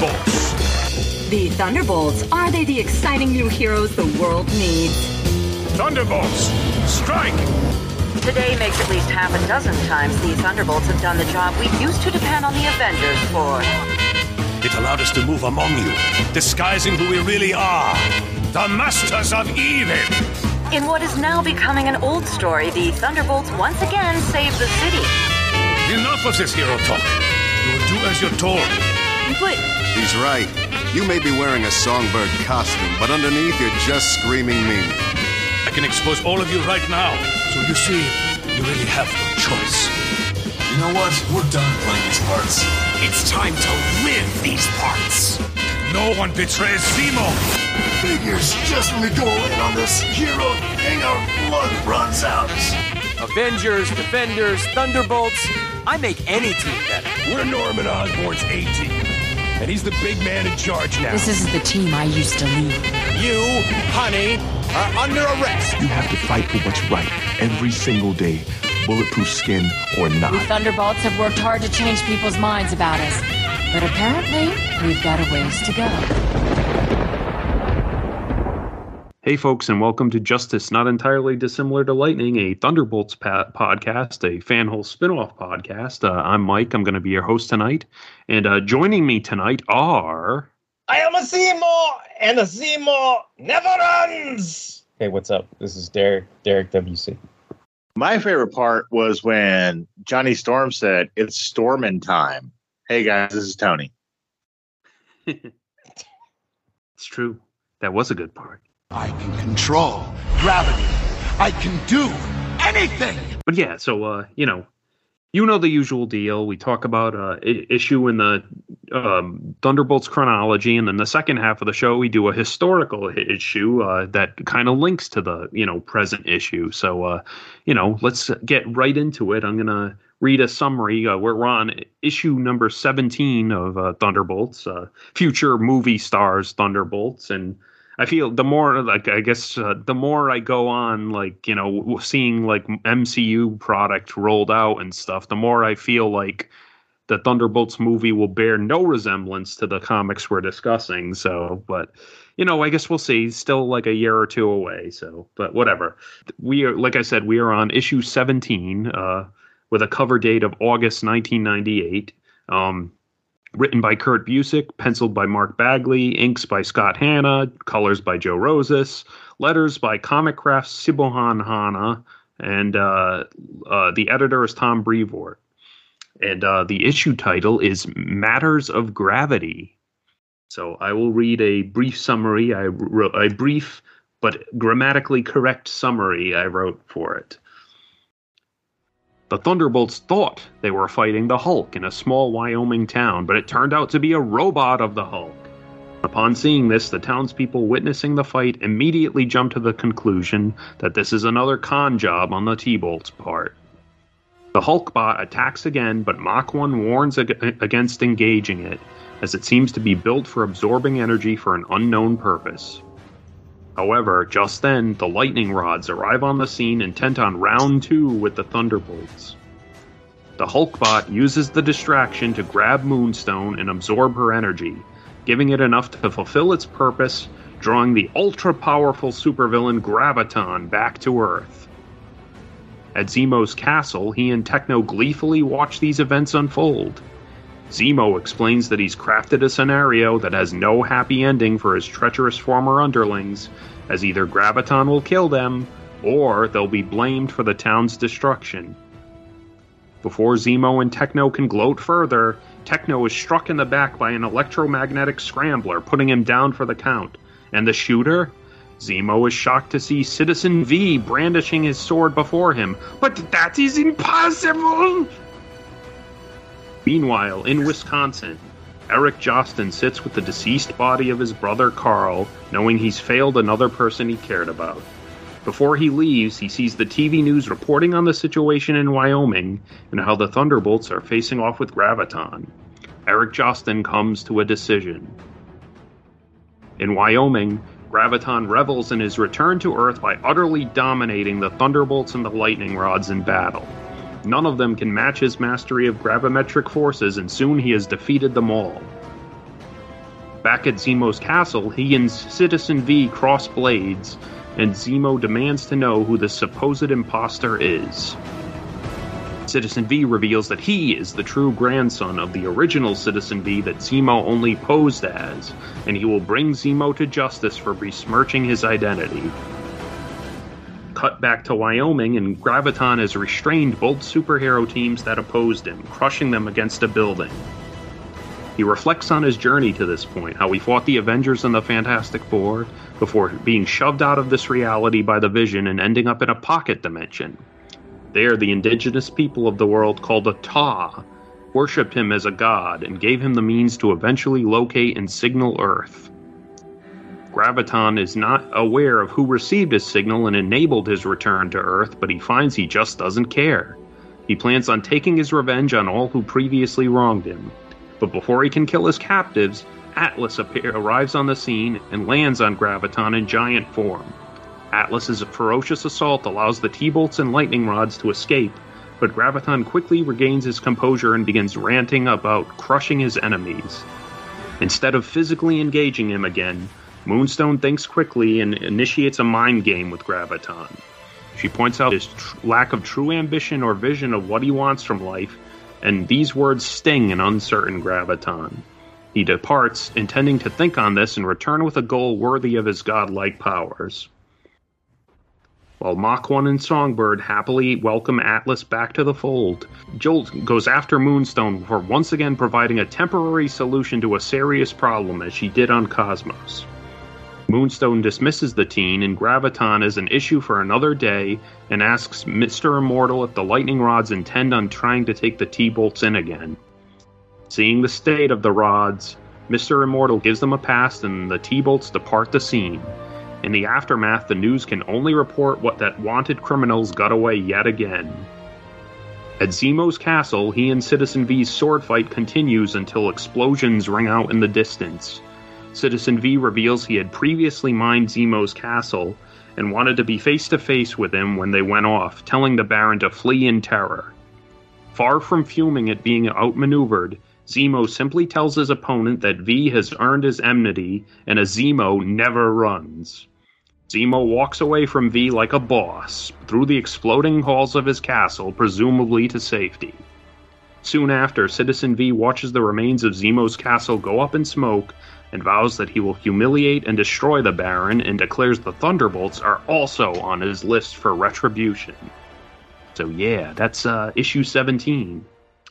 Thunderbolts. The Thunderbolts, are they the exciting new heroes the world needs? Thunderbolts, strike! Today makes at least half a dozen times the Thunderbolts have done the job we used to depend on the Avengers for. It allowed us to move among you, disguising who we really are the Masters of Evil. In what is now becoming an old story, the Thunderbolts once again save the city. Enough of this hero talk. You will do as you're told. But He's right. You may be wearing a songbird costume, but underneath you're just Screaming Mimi. I can expose all of you right now. So you see, you really have no choice. You know what? We're done playing these parts. It's time to live these parts. No one betrays Zemo. Figures just when we go in on this hero thing, our blood runs out. Avengers, Defenders, Thunderbolts. I make any team better. We're Norman Osborn's A team. And he's the big man in charge now. This is the team I used to lead. You, honey, are under arrest. You have to fight for what's right every single day, bulletproof skin or not. We Thunderbolts have worked hard to change people's minds about us. But apparently, we've got a ways to go. Hey, folks, and welcome to Justice Not Entirely Dissimilar to Lightning, a Thunderbolts pa- podcast, a fanhole spin-off podcast. Uh, I'm Mike. I'm going to be your host tonight. And uh, joining me tonight are... I am a Zemo, and a Zemo never runs. Hey, what's up? This is Derek, Derek WC. My favorite part was when Johnny Storm said, It's storming time. Hey guys, this is Tony. it's true. That was a good part. I can control gravity. I can do anything. But yeah, so, uh, you know, you know the usual deal. We talk about uh, I- issue in the um, Thunderbolts chronology, and then the second half of the show we do a historical hi- issue uh, that kind of links to the you know present issue. So uh, you know, let's get right into it. I'm gonna read a summary. Uh, we're on issue number 17 of uh, Thunderbolts, uh, future movie stars Thunderbolts, and I feel the more like I guess uh, the more I go on like you know seeing like MCU product rolled out and stuff, the more I feel like the Thunderbolts movie will bear no resemblance to the comics we're discussing. So, but you know, I guess we'll see. Still like a year or two away. So, but whatever. We are like I said, we are on issue 17 uh, with a cover date of August 1998. Um, written by Kurt Busiek, penciled by Mark Bagley, inks by Scott Hanna, colors by Joe Rosas, letters by Comicraft's Sibohan Hanna, and uh, uh, the editor is Tom Brevoort. And uh, the issue title is Matters of Gravity. So I will read a brief summary. I wrote a brief but grammatically correct summary I wrote for it. The Thunderbolts thought they were fighting the Hulk in a small Wyoming town, but it turned out to be a robot of the Hulk. Upon seeing this, the townspeople witnessing the fight immediately jumped to the conclusion that this is another con job on the T-Bolt's part. The Hulkbot attacks again, but Mach 1 warns ag- against engaging it, as it seems to be built for absorbing energy for an unknown purpose. However, just then, the lightning rods arrive on the scene intent on round two with the Thunderbolts. The Hulkbot uses the distraction to grab Moonstone and absorb her energy, giving it enough to fulfill its purpose, drawing the ultra powerful supervillain Graviton back to Earth. At Zemo's castle, he and Techno gleefully watch these events unfold. Zemo explains that he's crafted a scenario that has no happy ending for his treacherous former underlings, as either Graviton will kill them, or they'll be blamed for the town's destruction. Before Zemo and Techno can gloat further, Techno is struck in the back by an electromagnetic scrambler, putting him down for the count. And the shooter? Zemo is shocked to see Citizen V brandishing his sword before him. But that is impossible! Meanwhile, in Wisconsin, Erik Josten sits with the deceased body of his brother Karl, knowing he's failed another person he cared about. Before he leaves, he sees the TV news reporting on the situation in Wyoming and how the Thunderbolts are facing off with Graviton. Erik Josten comes to a decision. In Wyoming, Graviton revels in his return to Earth by utterly dominating the Thunderbolts and the Lightning Rods in battle. None of them can match his mastery of gravimetric forces, and soon he has defeated them all. Back at Zemo's castle, he and Citizen V cross blades, and Zemo demands to know who the supposed imposter is. Citizen V reveals that he is the true grandson of the original Citizen V that Zemo only posed as, and he will bring Zemo to justice for besmirching his identity. Cut back to Wyoming, and Graviton has restrained both superhero teams that opposed him, crushing them against a building. He reflects on his journey to this point, how he fought the Avengers and the Fantastic Four before being shoved out of this reality by the Vision and ending up in a pocket dimension. There, the indigenous people of the world called a Ta worshipped him as a god and gave him the means to eventually locate and signal Earth. Graviton is not aware of who received his signal and enabled his return to Earth, but he finds he just doesn't care. He plans on taking his revenge on all who previously wronged him. But before he can kill his captives, Atlas appear, arrives on the scene and lands on Graviton in giant form. Atlas's ferocious assault allows the T-bolts and lightning rods to escape, but Graviton quickly regains his composure and begins ranting about crushing his enemies. Instead of physically engaging him again, Moonstone thinks quickly and initiates a mind game with Graviton. She points out his tr- lack of true ambition or vision of what he wants from life and these words sting an uncertain Graviton. He departs, intending to think on this and return with a goal worthy of his godlike powers. While Mach 1 and Songbird happily welcome Atlas back to the fold, Jolt goes after Moonstone for once again providing a temporary solution to a serious problem as she did on Cosmos. Moonstone dismisses the teen and Graviton as an issue for another day and asks Mr. Immortal if the lightning rods intend on trying to take the T-bolts in again. Seeing the state of the rods, Mr. Immortal gives them a pass and the T-bolts depart the scene. In the aftermath, the news can only report what that wanted criminals got away yet again. At Zemo's castle, he and Citizen V's sword fight continues until explosions ring out in the distance. Citizen V reveals he had previously mined Zemo's castle and wanted to be face to face with him when they went off, telling the Baron to flee in terror. Far from fuming at being outmaneuvered, Zemo simply tells his opponent that V has earned his enmity and a Zemo never runs. Zemo walks away from V like a boss, through the exploding halls of his castle, presumably to safety. Soon after, Citizen V watches the remains of Zemo's castle go up in smoke and vows that he will humiliate and destroy the Baron and declares the Thunderbolts are also on his list for retribution. So yeah, that's uh, issue 17.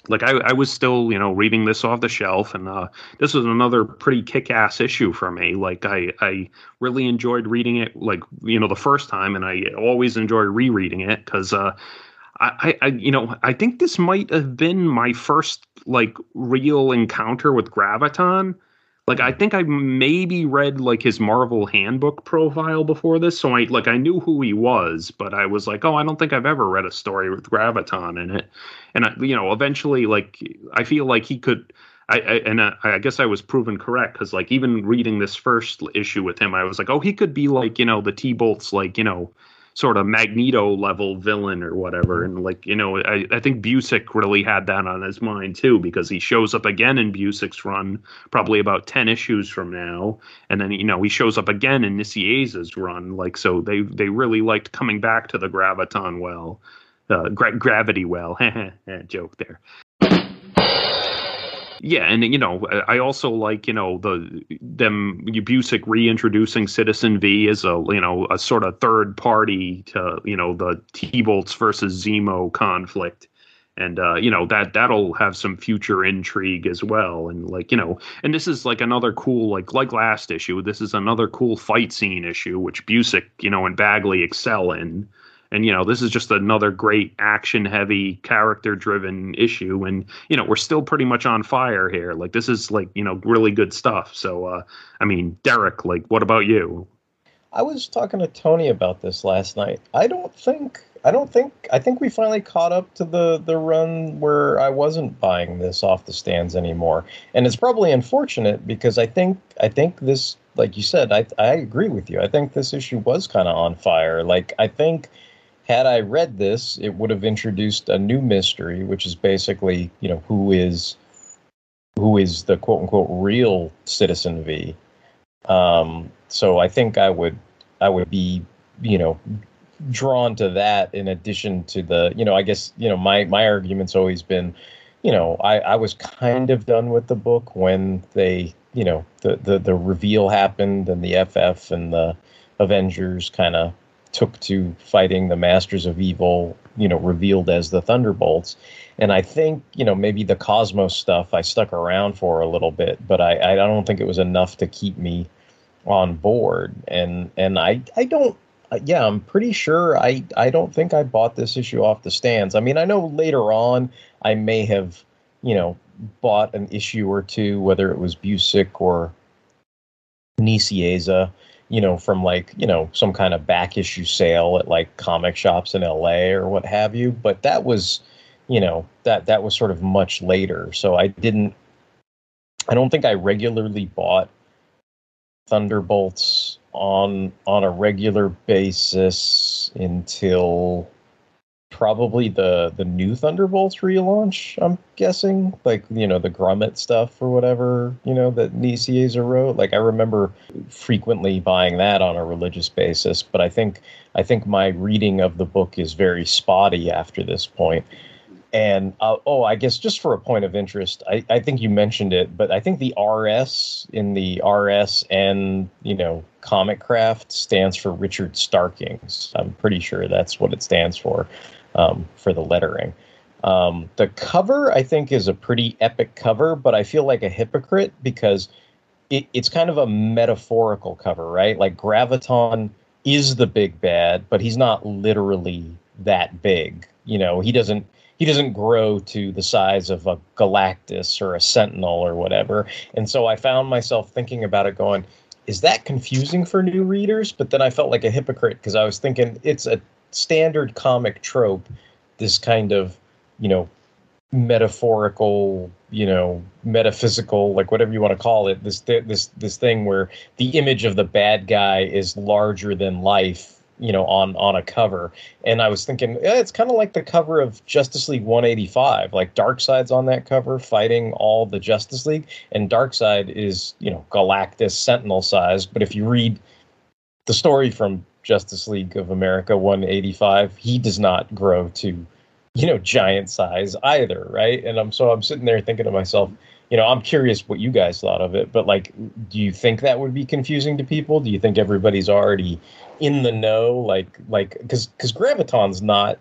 Like I, I was still, you know, reading this off the shelf, and uh, this was another pretty kick-ass issue for me. Like I, I really enjoyed reading it, like you know, the first time, and I always enjoy rereading it because uh, I, I, you know, I think this might have been my first like real encounter with Graviton like I think I maybe read like his Marvel handbook profile before this, so I like I knew who he was, but I was like, oh, I don't think I've ever read a story with Graviton in it. And I, you know, eventually, like I feel like he could. I, I and I, I guess I was proven correct because like even reading this first issue with him, I was like, oh, he could be like you know the T bolts like you know sort of Magneto level villain or whatever. And like, you know, I, I think Busiek really had that on his mind too, because he shows up again in Busiek's run, probably about 10 issues from now. And then, you know, he shows up again in Nicieza's run. Like, so they, they really liked coming back to the Graviton well, uh, gra- gravity well. Joke there yeah, and you know, I also like you know the them Busiek reintroducing Citizen V as a you know a sort of third party to you know the T Bolts versus Zemo conflict, and uh, you know that that'll have some future intrigue as well, and like you know, and this is like another cool like like last issue. This is another cool fight scene issue which Busiek you know and Bagley excel in and you know this is just another great action heavy character driven issue. And you know we're still pretty much on fire here. Like this is like you know really good stuff. So uh i mean derek like what about you? I was talking to tony about this last night. I don't think i don't think i think we finally caught up to the the run where i wasn't buying this off the stands anymore. And it's probably unfortunate because i think i think this like you said i i agree with you. I think this issue was kind of on fire. Like i think had I read this, it would have introduced a new mystery, which is basically, you know, who is who is the quote unquote real Citizen V. Um, so I think I would I would be you know drawn to that in addition to the you know I guess you know my my argument's always been you know I I was kind of done with the book when they you know the the the reveal happened and the FF and the Avengers kind of took to fighting the Masters of Evil, you know, revealed as the Thunderbolts. And I think, you know, maybe the Cosmos stuff I stuck around for a little bit, but I, I don't think it was enough to keep me on board. And and I I don't uh, yeah, I'm pretty sure I I don't think I bought this issue off the stands. I mean, I know later on I may have, you know, bought an issue or two, whether it was Busiek or Nicieza you know, from like, you know, some kind of back issue sale at like comic shops in LA or what have you. But that was, you know, that that was sort of much later. So I didn't I don't think I regularly bought Thunderbolts on on a regular basis until probably the the new Thunderbolts relaunch. I'm guessing, like you know the Grummett stuff or whatever you know that Nicieza wrote. Like I remember frequently buying that on a religious basis, but I think I think my reading of the book is very spotty after this point. And uh, oh, I guess just for a point of interest, I, I think you mentioned it, but I think the RS in the RS and you know Comicraft stands for Richard Starkings. I'm pretty sure that's what it stands for um, for the lettering. Um, the cover, I think, is a pretty epic cover, but I feel like a hypocrite because it, it's kind of a metaphorical cover, right? Like Graviton is the big bad, but he's not literally that big. You know, he doesn't he doesn't grow to the size of a Galactus or a Sentinel or whatever. And so I found myself thinking about it, going, "Is that confusing for new readers?" But then I felt like a hypocrite because I was thinking it's a standard comic trope, this kind of, you know, metaphorical, you know, metaphysical, like whatever you want to call it, this this this thing where the image of the bad guy is larger than life, you know, on on a cover. And I was thinking, yeah, it's kind of like the cover of Justice League 185. Like Darkseid's on that cover fighting all the Justice League, and Darkseid is, you know, Galactus Sentinel size. But if you read the story from Justice League of America 185, he does not grow to, you know, giant size either, right? And I'm so I'm sitting there thinking to myself, you know, I'm curious what you guys thought of it, but like, do you think that would be confusing to people? Do you think everybody's already in the know? Like, like, because because Graviton's not.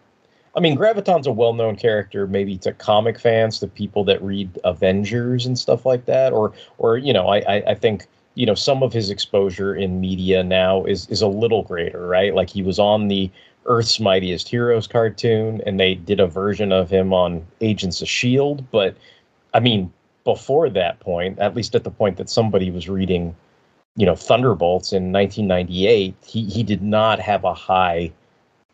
I mean, Graviton's a well-known character, maybe to comic fans, to people that read Avengers and stuff like that, or or you know, I I, I think you know some of his exposure in media now is is a little greater right? Like he was on the earth's mightiest heroes cartoon and they did a version of him on agents of shield but i mean before that point at least at the point that somebody was reading you know thunderbolts in 1998 he he did not have a high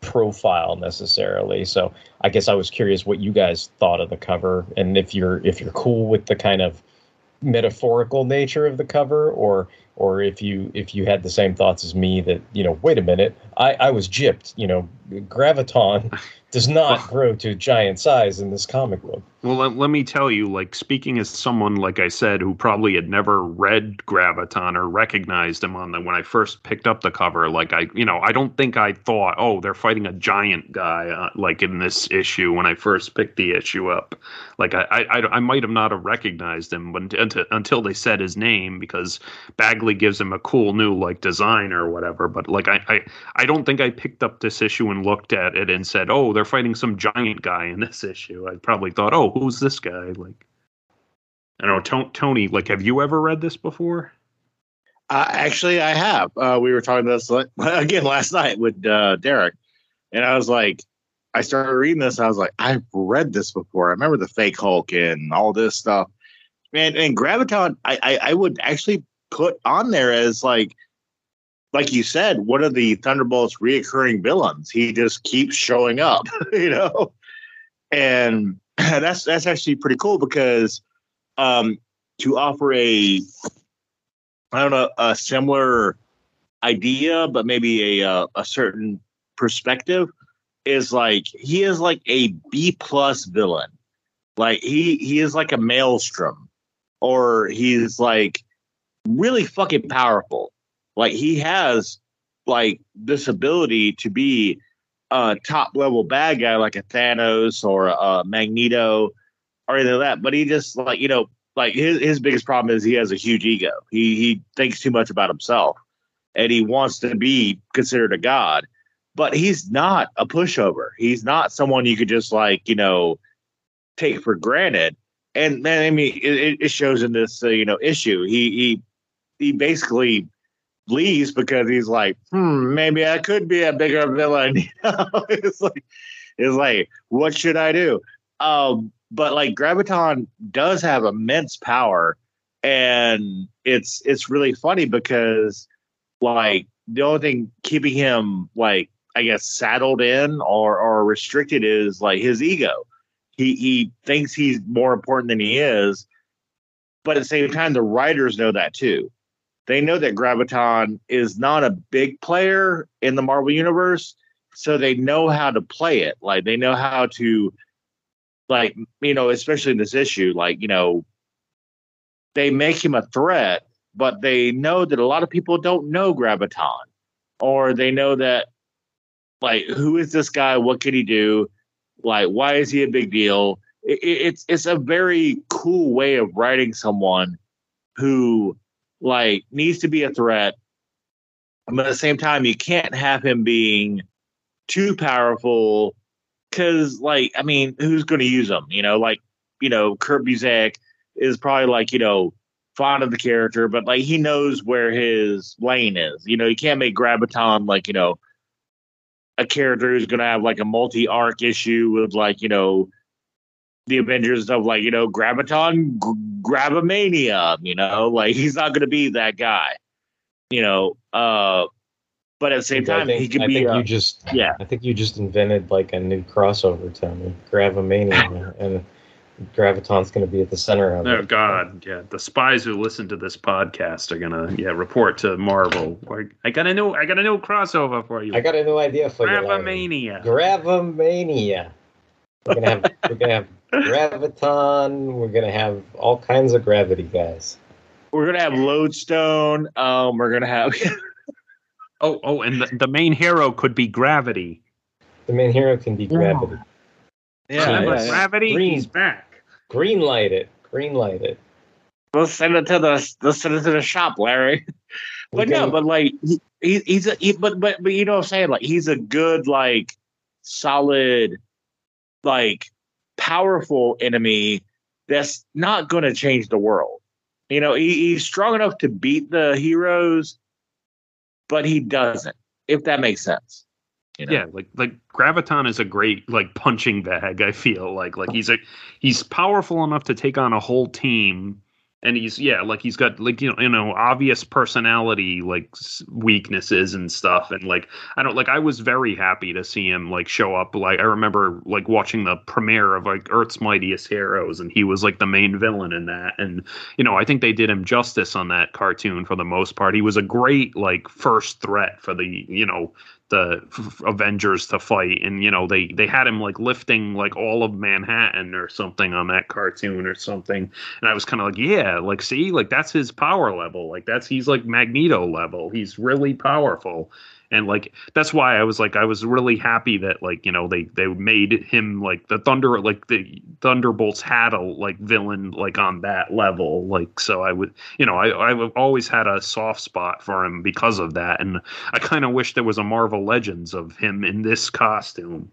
profile necessarily. So i guess i was curious what you guys thought of the cover and if you're if you're cool with the kind of metaphorical nature of the cover or or if you if you had the same thoughts as me that you know wait a minute i i was gypped you know graviton does not grow to giant size in this comic book. Well let, let, me tell you like speaking as someone like i said who probably had never read graviton or recognized him on the when i first picked up the cover like i you know i don't think i thought oh they're fighting a giant guy uh, like in this issue when i first picked the issue up. Like i i, I might have not have recognized him but until, until they said his name because bagley gives him a cool new like design or whatever but like i i, I don't think i picked up this issue and looked at it and said oh they're fighting some giant guy in this issue i probably thought oh who's this guy? Like, I don't know, Tony. Like, have you ever read this before? Uh, actually, I have. Uh, we were talking about this again last night with uh, Derek, and I was like, I started reading this. I was like, I've read this before. I remember the fake Hulk and all this stuff. Man, and Graviton, I, I, I would actually put on there as like, like you said, one of the Thunderbolts' reoccurring villains. He just keeps showing up, you know, and that's that's actually pretty cool because um, to offer a I don't know a similar idea, but maybe a uh, a certain perspective is like he is like a B plus villain. Like he he is like a maelstrom or he's like really fucking powerful. Like he has like this ability to be a top level bad guy like a Thanos or a Magneto or anything like that. But he just like, you know, like his, his biggest problem is he has a huge ego. He he thinks too much about himself and he wants to be considered a god. But he's not a pushover. He's not someone you could just like, you know, take for granted. And man, I mean it, it shows in this uh, you know issue. He he he basically leaves because he's like, hmm, maybe I could be a bigger villain. You know? it's like, it's like, what should I do? Um, but like Graviton does have immense power, and it's it's really funny because like the only thing keeping him like I guess saddled in or or restricted is like his ego. He he thinks he's more important than he is, but at the same time, the writers know that too they know that Graviton is not a big player in the Marvel universe, so they know how to play it. Like they know how to, like you know, especially in this issue, like you know, they make him a threat, but they know that a lot of people don't know Graviton, or they know that, like, who is this guy? What can he do? Like, why is he a big deal? It, it's it's a very cool way of writing someone who like needs to be a threat. But at the same time, you can't have him being too powerful because, like, I mean, who's going to use him? You know, like, you know, Kurt Busiek is probably like, you know, fond of the character, but like he knows where his lane is. You know, you can't make Graviton like, you know, a character who's going to have like a multi arc issue with like, you know, the Avengers of like, you know, Graviton, Gravamania, you know, like he's not going to be that guy, you know. Uh, but at the same time, think, he could I be. think A, you just, yeah. I think you just invented like a new crossover term, Gravamania, and Graviton's going to be at the center of Oh it. Oh God, yeah. The spies who listen to this podcast are gonna, yeah, report to Marvel. Like, I got a new, I got a new crossover for you. I got a new idea for you. Larry. Gravamania. Gravamania. We're gonna have we're gonna have Graviton. We're gonna have all kinds of gravity guys. We're gonna have Lodestone. Um, we're gonna have. oh, oh, and the, the main hero could be Gravity. The main hero can be gravity. Yeah, yeah, yeah. Gravity. Green. He's back. Green light it. Green light it. Let's send it to the let's send it to the shop, Larry. But no, but like he, he he's a he, but but but you know what I'm saying? Like he's a good like solid like powerful enemy that's not going to change the world. You know, he, he's strong enough to beat the heroes, but he doesn't. If that makes sense. You know? Yeah, like like Graviton is a great like punching bag. I feel like like he's a he's powerful enough to take on a whole team, and he's yeah like he's got like you know you know obvious personality like weaknesses and stuff, and like I don't like I was very happy to see him like show up. Like I remember like watching the premiere of like Earth's Mightiest Heroes, and he was like the main villain in that, and you know I think they did him justice on that cartoon for the most part. He was a great like first threat for the you know the Avengers to fight, and you know they they had him like lifting like all of Manhattan or something on that cartoon or something, and I was kind of like, yeah, like see, like that's his power level, like that's he's like Magneto level, he's really powerful, and like that's why I was like I was really happy that like you know they they made him like the Thunder like the Thunderbolts had a like villain like on that level, like so I would you know I I've always had a soft spot for him because of that, and I kind of wish there was a Marvel Legends of him in this costume.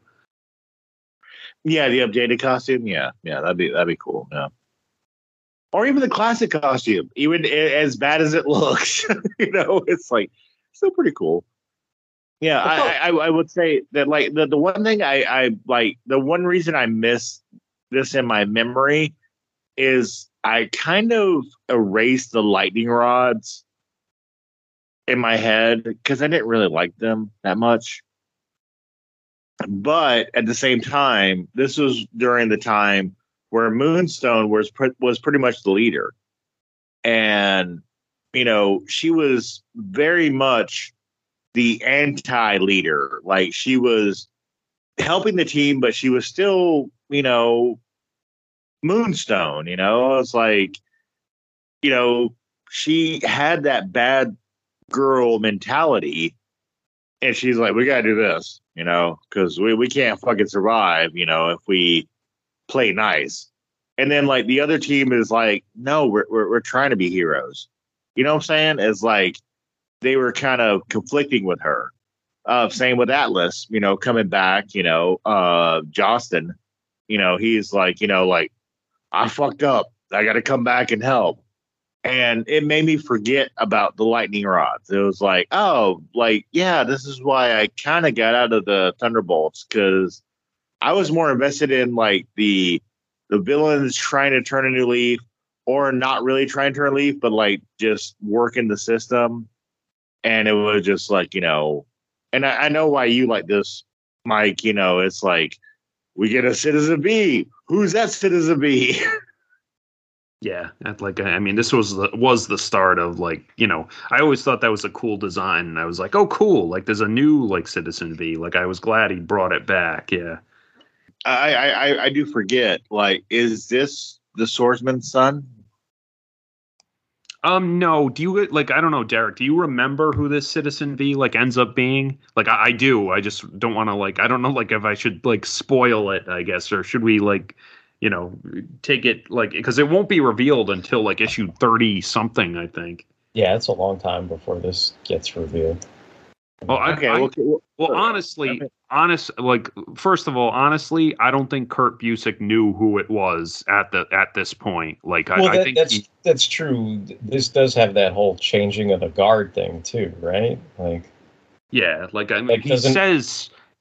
Yeah, the updated costume. Yeah, yeah, that'd be that'd be cool. Yeah. Or even the classic costume, even as bad as it looks, you know, it's like still pretty cool. Yeah, I, I, I would say that like the, the one thing I, I like the one reason I miss this in my memory is I kind of erased the lightning rods in my head because I didn't really like them that much. But at the same time, this was during the time where Moonstone was pre- was pretty much the leader, and you know she was very much the anti-leader. Like she was helping the team, but she was still, you know, Moonstone. You know, it's like you know, she had that bad girl mentality, and she's like, "We gotta do this," you know, because we we can't fucking survive, you know, if we play nice. And then like the other team is like, "No, we're we're, we're trying to be heroes." You know what I'm saying? It's like they were kind of conflicting with her. Uh, same with Atlas, you know, coming back, you know, uh, Josten, you know, he's like, you know, like, I fucked up. I got to come back and help. And it made me forget about the lightning rods. It was like, oh, like, yeah, this is why I kind of got out of the Thunderbolts because I was more invested in like the the villains trying to turn a new leaf or not really trying to turn a leaf, but like just working the system. And it was just like, you know, and I, I know why you like this, Mike. You know, it's like we get a Citizen V. Who's that Citizen V? Yeah, like I mean, this was the was the start of like you know I always thought that was a cool design, and I was like, oh, cool! Like there's a new like Citizen V. Like I was glad he brought it back. Yeah, I I I do forget. Like, is this the swordsman's son? Um, no. Do you like? I don't know, Derek. Do you remember who this Citizen V like ends up being? Like, I, I do. I just don't want to like. I don't know, like, if I should like spoil it. I guess, or should we like, you know, take it like because it won't be revealed until like issue thirty something. I think. Yeah, it's a long time before this gets revealed. Well, I, Okay, I- well, well, honestly, honest, like first of all, honestly, I don't think Kurt Busiek knew who it was at the at this point. Like, well, I that, think that's he, that's true. This does have that whole changing of the guard thing too, right? Like, yeah, like I mean, Like, he doesn't-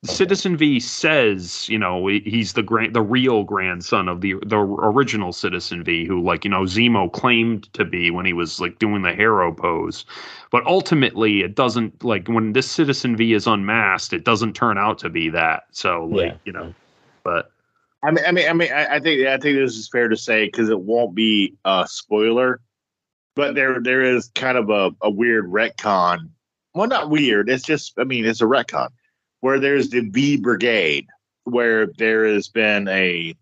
says Citizen V says, you know, he's the grand, the real grandson of the the original Citizen V, who like you know Zemo claimed to be when he was like doing the hero pose, but ultimately it doesn't like when this Citizen V is unmasked, it doesn't turn out to be that. So like Yeah. you know, but I mean, I mean, I mean, I, I think I think this is fair to say because it won't be a spoiler, but there there is kind of a, a weird retcon. Well, not weird. It's just, I mean, it's a retcon where there's the B Brigade, where there has been a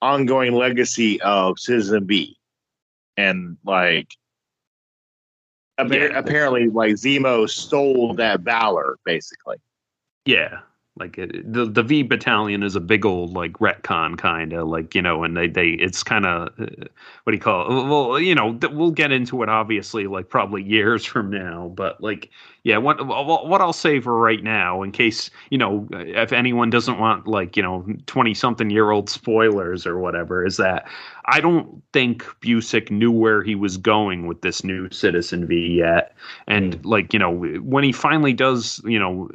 ongoing legacy of Citizen V, and like Yeah. apparently, like Zemo stole that valor, basically. Yeah, like it, the the V Battalion is a big old like retcon kind of like you know, and they they it's kind of uh, what do you call it? Well, you know, th- we'll get into it obviously like probably years from now, but like yeah, what what I'll say for right now, in case you know, if anyone doesn't want like you know twenty something year old spoilers or whatever, is that I don't think Busiek knew where he was going with this new Citizen V yet, and like you know when he finally does you know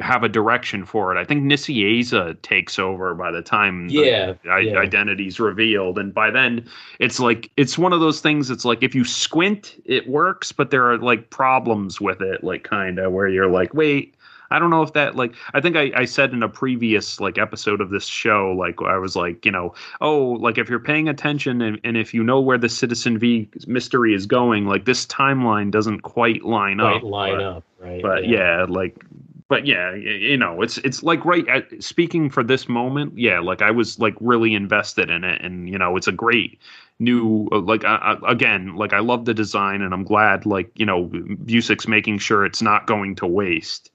have a direction for it. I think Nicieza takes over by the time the Yeah, i- yeah. identity's revealed, and by then it's like it's one of those things. It's like if you squint, it works, but there are like problems with it, like kind of where you're like, wait. I don't know if that like I think I, I said in a previous like episode of this show like I was like you know oh like if you're paying attention and, and if you know where the Citizen V mystery is going like this timeline doesn't quite line quite up line but- up, right? but yeah. like but yeah you know it's it's like right at, speaking for this moment yeah like i was like really invested in it and you know it's a great new uh, like again like i love the design and i'm glad like you know Busiek's making sure it's not going to waste.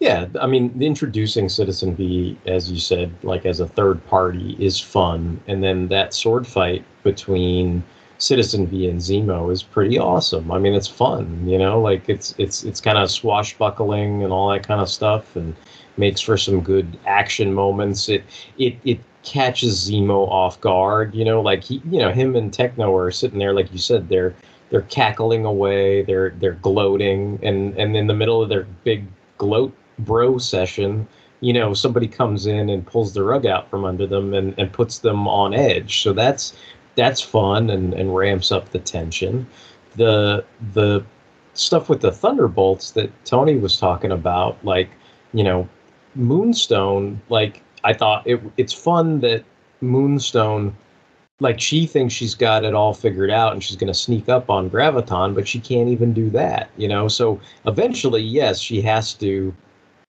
Yeah, I mean, introducing Citizen V, as you said, like as a third party, is fun, and then that sword fight between Citizen V and Zemo is pretty awesome. I mean, it's fun, you know, like it's it's it's kind of swashbuckling and all that kind of stuff, and makes for some good action moments. It it it catches Zemo off guard, you know, like he, you know, him and Techno are sitting there, like you said, they're they're cackling away, they're they're gloating, and and in the middle of their big gloat bro session, you know, somebody comes in and pulls the rug out from under them and, and puts them on edge. So that's that's fun and, and ramps up the tension. The the stuff with the thunderbolts that Tony was talking about, like, you know, Moonstone, like I thought it it's fun that Moonstone like she thinks she's got it all figured out and she's going to sneak up on Graviton, but she can't even do that, you know. So eventually, yes, she has to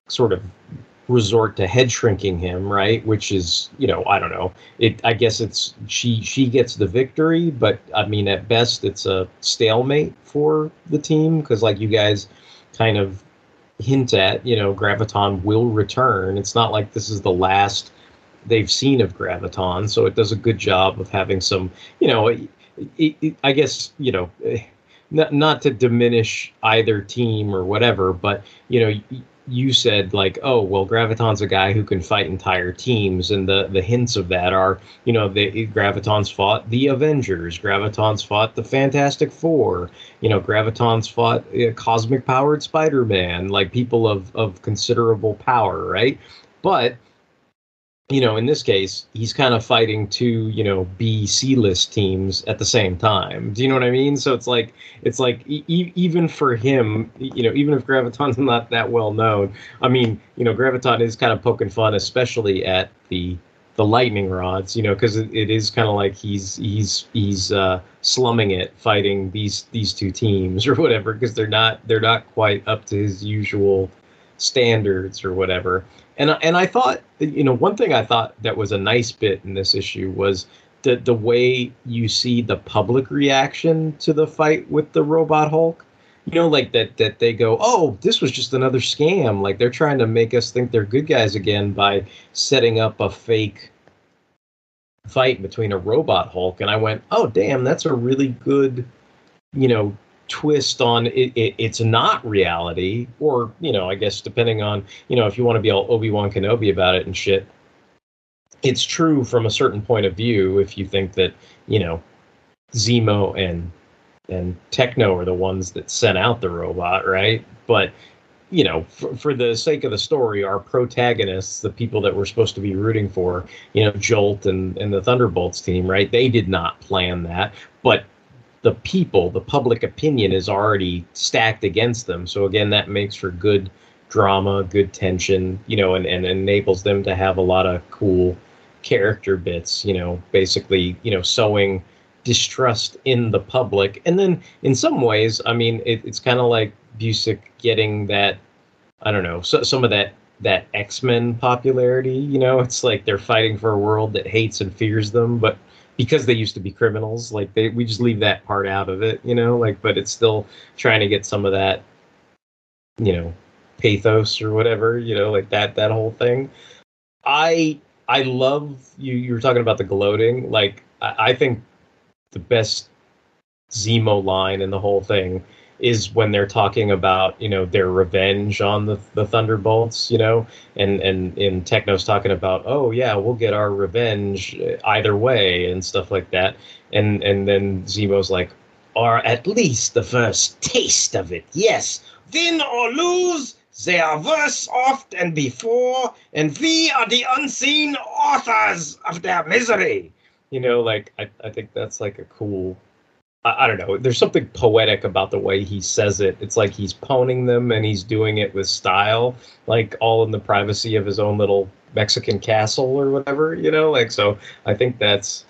sort of resort to head shrinking him, right? Which is, you know, I don't know. It I guess it's she she gets the victory, but I mean at best it's a stalemate for the team because like you guys kind of hint at, you know, Graviton will return. It's not like this is the last they've seen of Graviton, so it does a good job of having some, you know, it, it, I guess, you know, eh, not, not to diminish either team or whatever, but you know, you said like, oh well, Graviton's a guy who can fight entire teams, and the the hints of that are, you know, the Graviton's fought the Avengers, Graviton's fought the Fantastic Four, you know, Graviton's fought uh, cosmic powered Spider Man, like people of of considerable power, right? But you know, in this case, he's kind of fighting two, you know, B C list teams at the same time. Do you know what I mean? So it's like it's like e- even for him, you know, even if Graviton's not that well known, I mean, you know, Graviton is kind of poking fun, especially at the the lightning rods, you know, because it, it is kind of like he's he's he's uh, slumming it, fighting these these two teams or whatever, because they're not they're not quite up to his usual standards or whatever and and I thought you know one thing I thought that was a nice bit in this issue was the the way you see the public reaction to the fight with the robot Hulk. You know, like that that they go, oh, this was just another scam. Like they're trying to make us think they're good guys again by setting up a fake fight between a robot Hulk. And I went, oh, damn, that's a really good, you know, twist on it, it, it's not reality, or you know, I guess depending on you know if you want to be all Obi Wan Kenobi about it and shit, it's true from a certain point of view. If you think that you know Zemo and and Techno are the ones that sent out the robot, right? But you know, for, for, the sake of the story, our protagonists, the people that we're supposed to be rooting for, you know, Jolt and, and the Thunderbolts team, right? They did not plan that. But the people, the public opinion is already stacked against them. So again, that makes for good drama, good tension, you know, and, and enables them to have a lot of cool character bits, you know, basically, you know, sowing distrust in the public. And then in some ways, I mean, it, it's kind of like Busiek getting that, I don't know, so, some of that that X-Men popularity, you know, it's like they're fighting for a world that hates and fears them, but because they used to be criminals. Like they, we just leave that part out of it, you know. Like, but it's still trying to get some of that, you know, pathos or whatever, you know, like that that whole thing. I I love you. You were talking about the gloating. Like I, I think the best Zemo line in the whole thing is when they're talking about you know their revenge on the the Thunderbolts, you know, and and in Techno's talking about oh yeah we'll get our revenge uh, either way and stuff like that, and and then Zemo's like, or at least the first taste of it, yes, win or lose. They are worse off than before, and we are the unseen authors of their misery. You know, like I, I think that's like a cool I, I don't know. There's something poetic about the way he says it. It's like he's poning them and he's doing it with style, like all in the privacy of his own little Mexican castle or whatever, you know. Like so, I think that's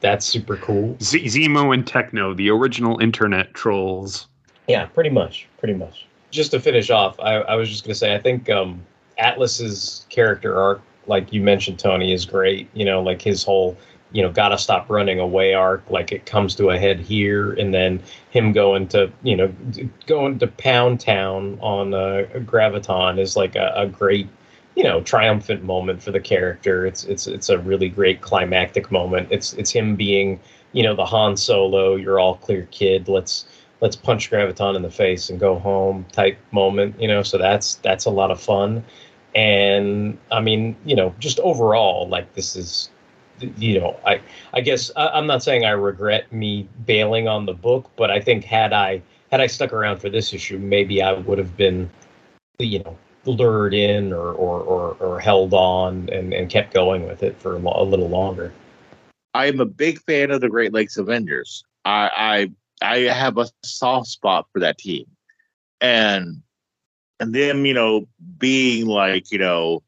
that's super cool. Z- Zemo and Techno, the original internet trolls. Yeah, pretty much, pretty much. Just to finish off, I, I was just gonna say I think um, Atlas's character arc, like you mentioned, Tony, is great. You know, like his whole you know, gotta stop running away arc. Like it comes to a head here, and then him going to, you know, going to Pound Town on uh, Graviton is like a, a great, you know, triumphant moment for the character. It's it's it's a really great climactic moment. It's it's him being, you know, the Han Solo, you're all clear kid. Let's let's punch Graviton in the face and go home type moment. You know, so that's that's a lot of fun. And I mean, you know, just overall, like this is you know, I I guess I'm not saying I regret me bailing on the book, but I think had I had I stuck around for this issue, maybe I would have been, you know, lured in or or or, or held on and, and kept going with it for a, a little longer. I am a big fan of the Great Lakes Avengers. I I I have a soft spot for that team, and and them, you know, being like you know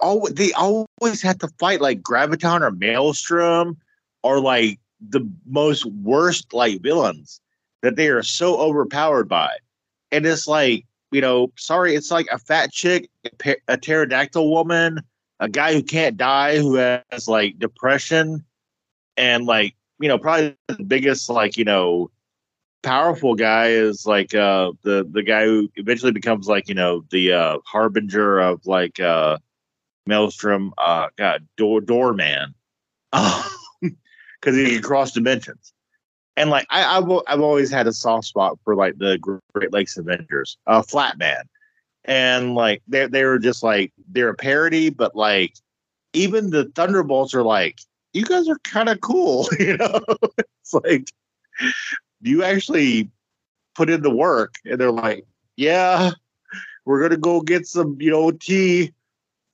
oh, they always have to fight like Graviton or Maelstrom or like the most worst like villains that they are so overpowered by. And it's like you know, sorry, it's like a fat chick, a, a pterodactyl woman, a guy who can't die, who has like depression, and like you know, probably the biggest like you know, powerful guy is like uh the the guy who eventually becomes like you know the uh harbinger of like uh Maelstrom, uh, God, door doorman, because he can cross dimensions. And like I, I've I've always had a soft spot for like the Great Lakes Avengers, uh, Flatman, and like they they were just like they're a parody, but like even the Thunderbolts are like you guys are kind of cool, you know. it's like you actually put in the work, and they're like, yeah, we're gonna go get some, you know, tea,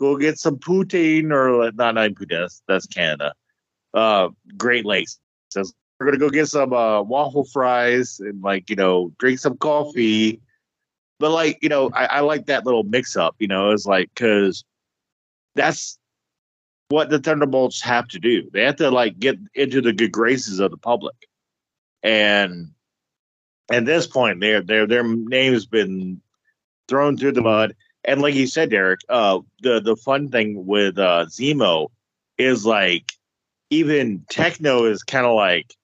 go get some poutine or not, not poutine, that's, that's Canada. Uh, Great Lakes says we're gonna go get some uh, waffle fries and like you know drink some coffee. But like you know, I, I like that little mix up. You know, it's like because that's what the Thunderbolts have to do. They have to like get into the good graces of the public, and at this point, their their their name's been thrown through the mud. And like you said, Derek, uh, the the fun thing with uh, Zemo is like even Techno is kind of like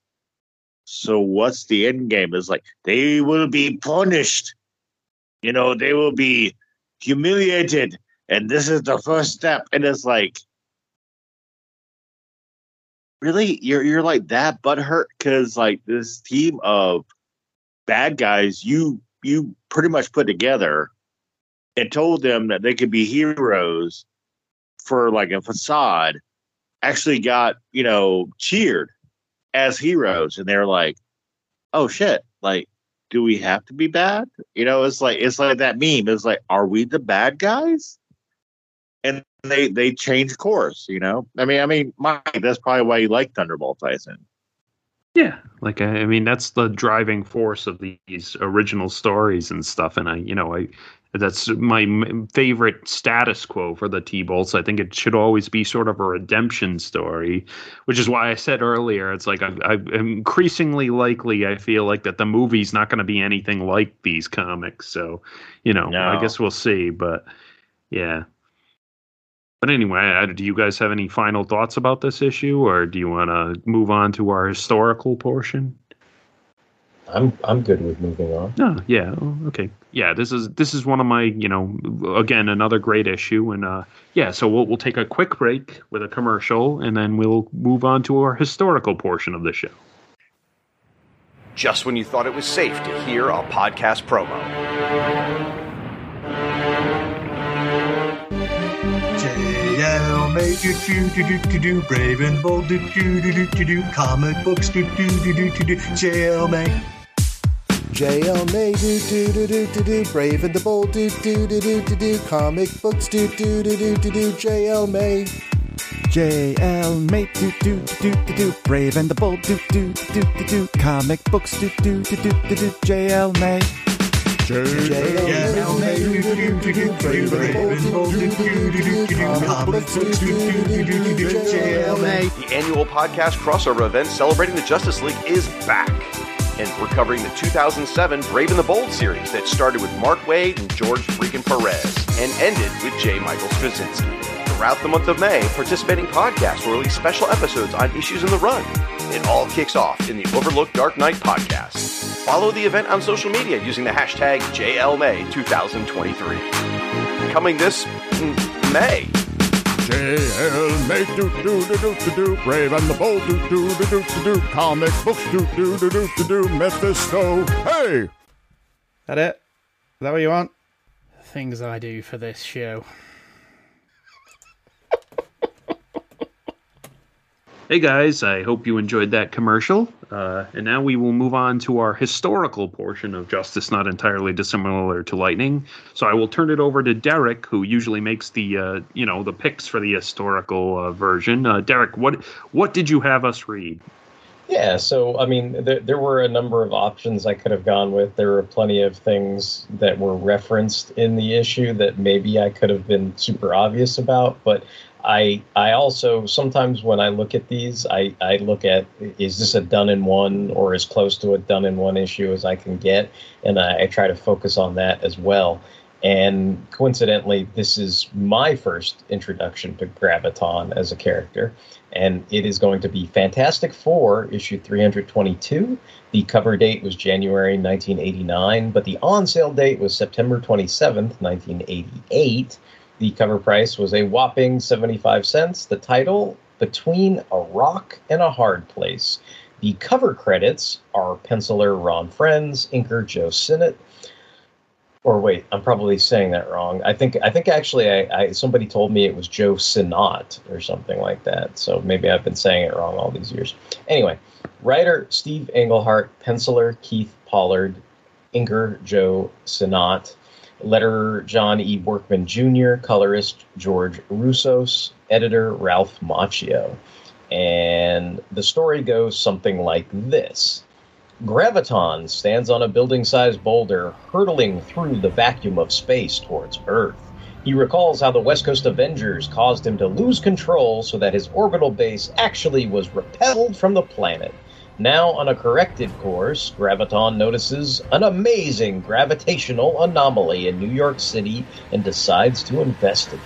so what's the end game? Is like they will be punished. You know, they will be humiliated. And this is the first step. And it's like really you're you're like that butthurt because like this team of bad guys you you pretty much put together and told them that they could be heroes for like a facade actually got you know cheered as heroes. And they're like oh shit. Like do we have to be bad? You know it's like it's like that meme. It's like are we the bad guys? And they they change course you know? I mean i mean mike that's probably why you like thunderbolt tyson yeah. Like I, I mean that's the driving force of these original stories and stuff. And i you know i that's my favorite status quo for the T-Bolts. I think it should always be sort of a redemption story, which is why I said earlier it's like I'm increasingly likely I feel like that the movie's not going to be anything like these comics. So, you know, No. I guess we'll see. But yeah. But anyway, I- do you guys have any final thoughts about this issue, or do you want to move on to our historical portion? I'm I'm good with moving on. No, yeah, oh, okay, yeah. This is this is one of my, you know, again another great issue, and uh, yeah. So we'll we'll take a quick break with a commercial, and then we'll move on to our historical portion of the show. Just when you thought it was safe to hear a podcast promo. JL May do do do do do do Brave and bold do do do do do do Comic books do do do do do do JL May JL May do do do do do do Brave and the Bold do do do do do do Comic books do do do do do do JL May JL May do do do do do Brave and the Bold do do do do do Comic books do do do do do do JL May JL May do do do do Brave and bold do do do do do Comic books do do do do do do JL May The annual podcast crossover event celebrating the Justice League is back. And we're covering the 2007 Brave and the Bold series that started with Mark Waid and George freaking Perez and ended with J. Michael Straczynski. Throughout the month of May, participating podcasts will release special episodes on issues in the run. It all kicks off in the Overlook Dark Knight podcast. Follow the event on social media using the hashtag JLMay2023. Coming this mm, May. JL May do do do do do do Brave and the Bold do do do do do do Comic books do do do do do do Mephisto Hey That it? Is that what you want? Things I do for this show. Hey guys, I hope you enjoyed that commercial. Uh, and now we will move on to our historical portion of Justice Not Entirely Dissimilar to Lightning. So I will turn it over to Derek, who usually makes the uh, you know the picks for the historical uh, version. Uh, Derek, what what did you have us read? Yeah, so I mean, there, there were a number of options I could have gone with. There were plenty of things that were referenced in the issue that maybe I could have been super obvious about, but I I also sometimes when I look at these, I I look at is this a done in one or as close to a done in one issue as I can get, and I, I try to focus on that as well. And coincidentally, this is my first introduction to Graviton as a character, and it is going to be Fantastic Four issue 322. The cover date was January 1989, but the on sale date was September 27th, 1988. The cover price was a whopping 75 cents. The title, Between a Rock and a Hard Place. The cover credits are penciler Ron Frenz, inker Joe Sinnott. Or wait, I'm probably saying that wrong. I think I think actually I, I somebody told me it was Joe Sinnott or something like that. So maybe I've been saying it wrong all these years. Anyway, writer Steve Englehart, penciler Keith Pollard, inker Joe Sinnott, letterer John E. Workman Jr., colorist George Roussos, editor Ralph Macchio. And the story goes something like this Graviton stands on a building sized boulder, hurtling through the vacuum of space towards Earth. He recalls how the West Coast Avengers caused him to lose control so that his orbital base actually was repelled from the planet. Now on a corrected course, Graviton notices an amazing gravitational anomaly in New York City and decides to investigate.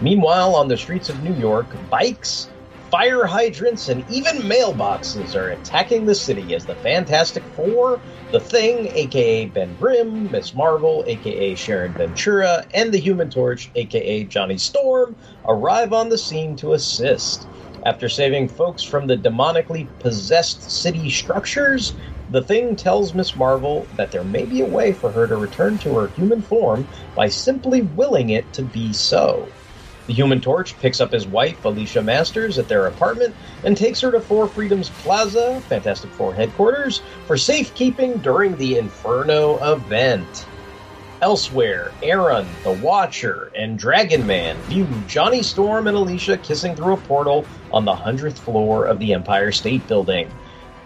Meanwhile, on the streets of New York, bikes, fire hydrants, and even mailboxes are attacking the city as the Fantastic Four, The Thing, aka Ben Grimm, Miss Marvel, aka Sharon Ventura, and the Human Torch, aka Johnny Storm, arrive on the scene to assist. After saving folks from the demonically possessed city structures, the Thing tells Miss Marvel that there may be a way for her to return to her human form by simply willing it to be so. The Human Torch picks up his wife, Alicia Masters, at their apartment and takes her to Four Freedoms Plaza, Fantastic Four headquarters, for safekeeping during the Inferno event. Elsewhere, Aron, the Watcher, and Dragon Man view Johnny Storm and Alicia kissing through a portal on the 100th floor of the Empire State Building.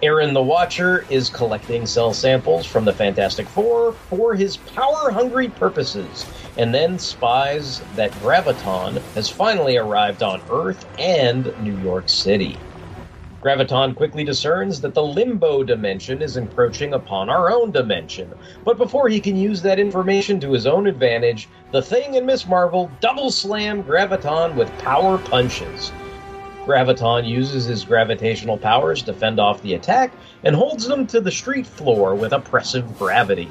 Aron the Watcher is collecting cell samples from the Fantastic Four for his power hungry purposes, and then spies that Graviton has finally arrived on Earth and New York City. Graviton quickly discerns that the limbo dimension is encroaching upon our own dimension, but before he can use that information to his own advantage, the Thing and Miss Marvel double slam Graviton with power punches. Graviton uses his gravitational powers to fend off the attack and holds them to the street floor with oppressive gravity.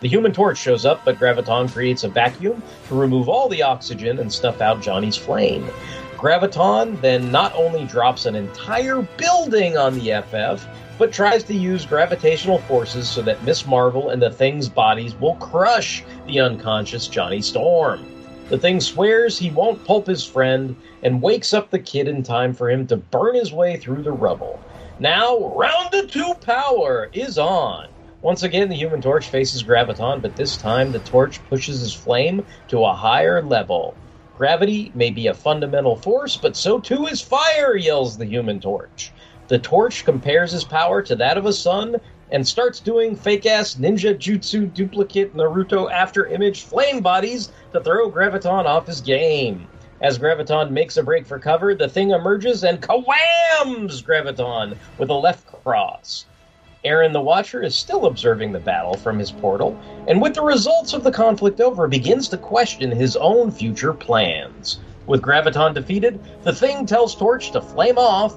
The Human Torch shows up, but Graviton creates a vacuum to remove all the oxygen and snuff out Johnny's flame. Graviton then not only drops an entire building on the FF, but tries to use gravitational forces so that Miss Marvel and the Thing's bodies will crush the unconscious Johnny Storm. The Thing swears he won't pulp his friend and wakes up the kid in time for him to burn his way through the rubble. Now, round of two power is on. Once again, the Human Torch faces Graviton, but this time the torch pushes his flame to a higher level. Gravity may be a fundamental force, but so too is fire, yells the Human Torch. The torch compares his power to that of a sun and starts doing fake ass ninja jutsu duplicate Naruto after image flame bodies to throw Graviton off his game. As Graviton makes a break for cover, the thing emerges and kawams Graviton with a left cross. Aron the Watcher is still observing the battle from his portal, and with the results of the conflict over, begins to question his own future plans. With Graviton defeated, the Thing tells Torch to flame off,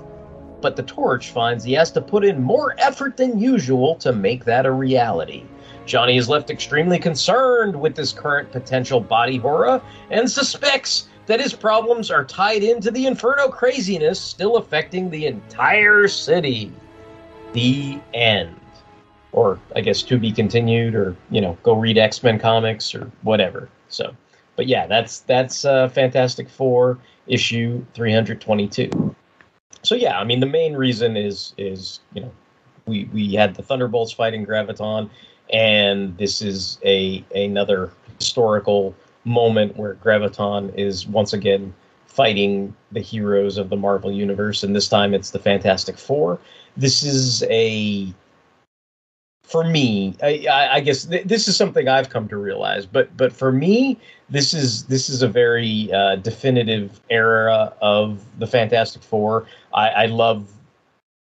but the Torch finds he has to put in more effort than usual to make that a reality. Johnny is left extremely concerned with this current potential body horror and suspects that his problems are tied into the Inferno craziness still affecting the entire city. The end. Or I guess to be continued, or you know, go read X Men comics or whatever. So, but yeah, that's that's uh, Fantastic Four issue three hundred twenty two. So yeah, I mean the main reason is is you know we we had the Thunderbolts fighting Graviton, and this is a another historical moment where Graviton is once again fighting the heroes of the Marvel Universe, and this time it's the Fantastic Four. This is a for me, I, I, guess th- this is something I've come to realize. But but for me, this is this is a very uh, definitive era of the Fantastic Four. I, I love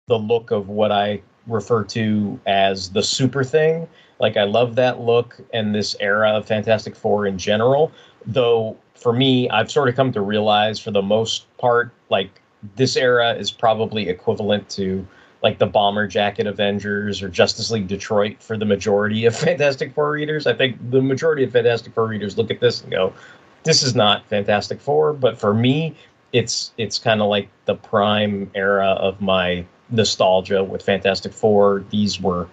the look of what I refer to as the super thing. Like I love that look and this era of Fantastic Four in general. Though for me, I've sort of come to realize for the most part, like this era is probably equivalent to like the Bomber Jacket Avengers or Justice League Detroit for the majority of Fantastic Four readers. I think the majority of Fantastic Four readers look at this and go, "This is not Fantastic Four." But for me, it's it's kind of like the prime era of my nostalgia with Fantastic Four. These were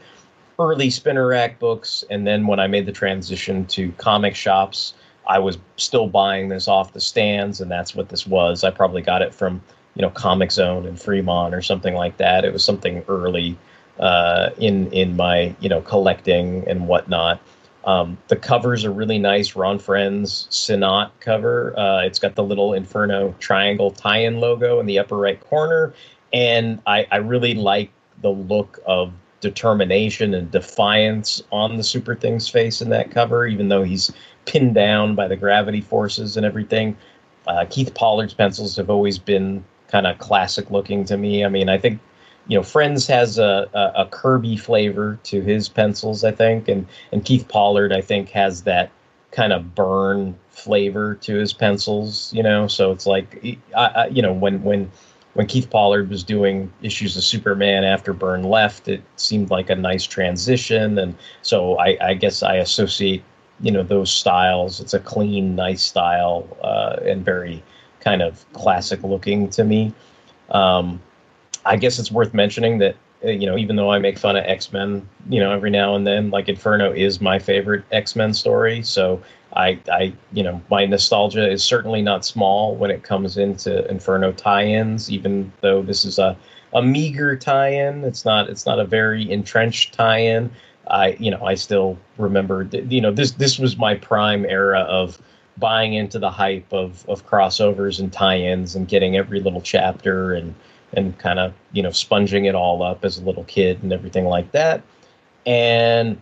early spinner rack books, and then when I made the transition to comic shops, I was still buying this off the stands, and that's what this was. I probably got it from you know Comic Zone and Fremont or something like that. It was something early uh, in in my you know collecting and whatnot. Um, the covers are really nice. Ron Frenz Sinnott cover. Uh, it's got the little Inferno triangle tie-in logo in the upper right corner, and I, I really like the look of determination and defiance on the Super Thing's face in that cover, even though he's pinned down by the gravity forces and everything. Uh, Keith Pollard's pencils have always been kind of classic looking to me. I mean, I think you know, Frenz has a, a, a, Kirby flavor to his pencils, I think, and and Keith Pollard, I think, has that kind of Byrne flavor to his pencils. You know, so it's like, I, I, you know, when when when Keith Pollard was doing issues of Superman after Byrne left, it seemed like a nice transition, and so I, I guess I associate you know those styles. It's a clean, nice style, uh, and very kind of classic looking to me. Um, I guess it's worth mentioning that uh, you know even though I make fun of X Men, you know every now and then, like Inferno is my favorite X Men story. So I, I, you know, my nostalgia is certainly not small when it comes into Inferno tie-ins. Even though this is a a meager tie-in, it's not it's not a very entrenched tie-in. I, you know, I still remember, you know, this this was my prime era of buying into the hype of of crossovers and tie-ins and getting every little chapter and and kind of you know sponging it all up as a little kid and everything like that. And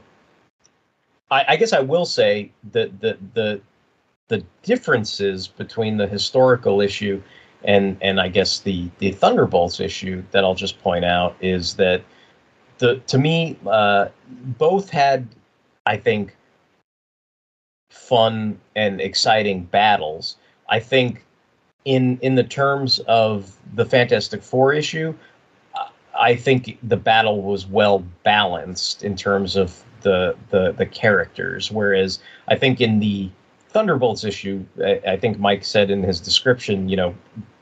I, I guess I will say that the the the differences between the historical issue and and I guess the the Thunderbolts issue that I'll just point out is that the to me uh, both had I think fun and exciting battles. I think in in the terms of the Fantastic Four issue, I think the battle was well balanced in terms of the the the characters. Whereas I think in the Thunderbolts issue, I, I think Mike said in his description, you know,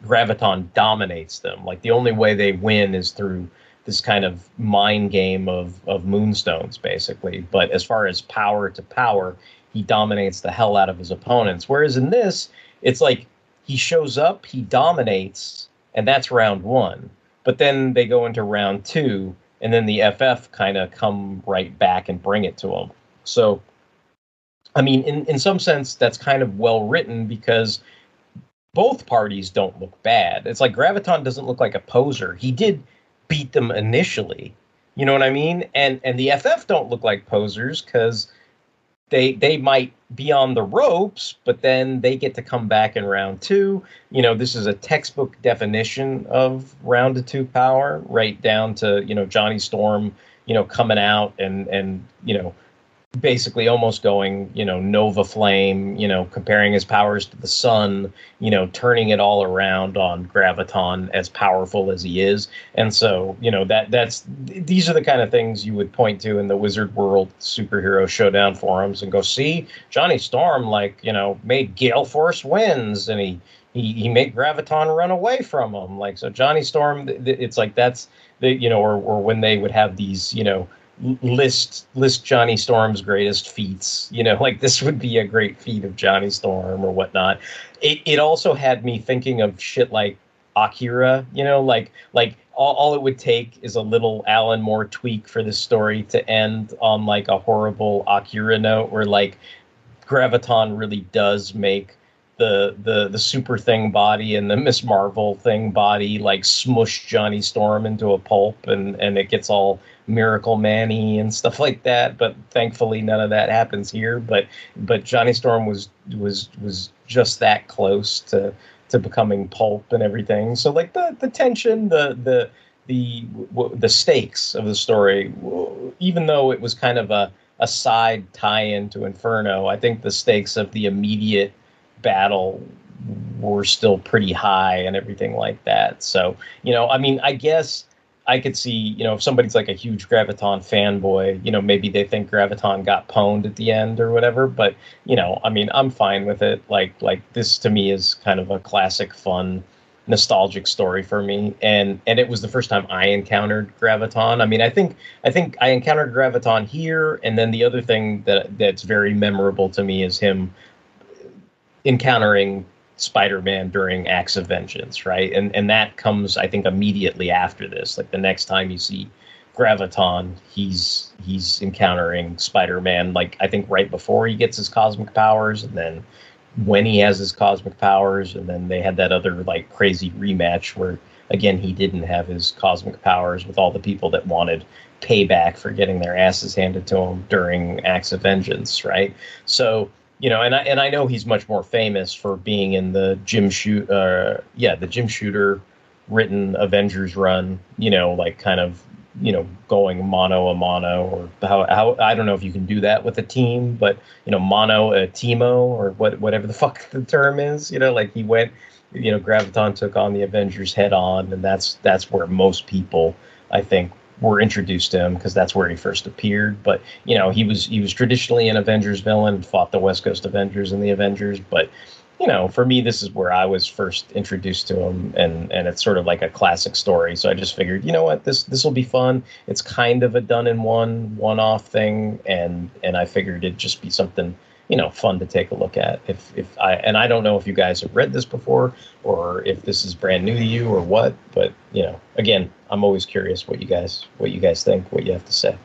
Graviton dominates them. Like the only way they win is through this kind of mind game of of moonstones, basically. But as far as power to power, he dominates the hell out of his opponents. Whereas in this, it's like he shows up, he dominates, and that's round one. But then they go into round two, and then the FF kind of come right back and bring it to him. So, I mean, in, in some sense, that's kind of well written because both parties don't look bad. It's like Graviton doesn't look like a poser. He did beat them initially. You know what I mean? And and the FF don't look like posers because they they might be on the ropes, but then they get to come back in round two. You know, this is a textbook definition of round two power, right down to you know Johnny Storm, you know, coming out and and you know basically almost going, you know, Nova Flame, you know, comparing his powers to the sun, you know, turning it all around on Graviton as powerful as he is. And so, you know, that that's these are the kind of things you would point to in the Wizard World superhero showdown forums and go, see, Johnny Storm like, you know, made Gale Force wins and he he, he made Graviton run away from him. Like so Johnny Storm it's like that's the you know, or or when they would have these, you know, list list Johnny Storm's greatest feats. You know, like this would be a great feat of Johnny Storm or whatnot. It it also had me thinking of shit like Akira. You know, like like all, all it would take is a little Alan Moore tweak for this story to end on like a horrible Akira note where like Graviton really does make the the the super thing body and the Miss Marvel thing body like smush Johnny Storm into a pulp and and it gets all Miracle Manny and stuff like that. But thankfully, none of that happens here. But but Johnny Storm was was was just that close to to becoming pulp and everything. So like the the tension, the the the w- the stakes of the story, w- even though it was kind of a a side tie-in to Inferno, I think the stakes of the immediate battle were still pretty high and everything like that. So you know, I mean, I guess I could see, you know, if somebody's like a huge Graviton fanboy, you know, maybe they think Graviton got pwned at the end or whatever. But you know, I mean, I'm fine with it. Like, like this to me is kind of a classic, fun, nostalgic story for me. And and it was the first time I encountered Graviton. I mean, I think I think I encountered Graviton here, and then the other thing that that's very memorable to me is him encountering Spider-Man during Acts of Vengeance, right? And and that comes, I think, immediately after this. Like the next time you see Graviton, he's he's encountering Spider-Man. Like I think right before he gets his cosmic powers, and then when he has his cosmic powers, and then they had that other like crazy rematch where again he didn't have his cosmic powers with all the people that wanted payback for getting their asses handed to him during Acts of Vengeance, right? So you know, and I and I know he's much more famous for being in the Jim shoot, uh, yeah, the Jim Shooter written Avengers run. You know, like kind of you know going mono a mono or how how I don't know if you can do that with a team, but you know mono a teamo or what whatever the fuck the term is. You know, like he went, you know, Graviton took on the Avengers head on, and that's that's where most people I think were introduced to him because that's where he first appeared. But you know, he was he was traditionally an Avengers villain, fought the West Coast Avengers and the Avengers. But you know, for me, this is where I was first introduced to him, and and it's sort of like a classic story. So I just figured, you know what, this this will be fun. It's kind of a done in one one off thing, and and I figured it'd just be something you know fun to take a look at. If if i and i don't know if you guys have read this before or if this is brand new to you or what but you know again i'm always curious what you guys what you guys think what you have to say.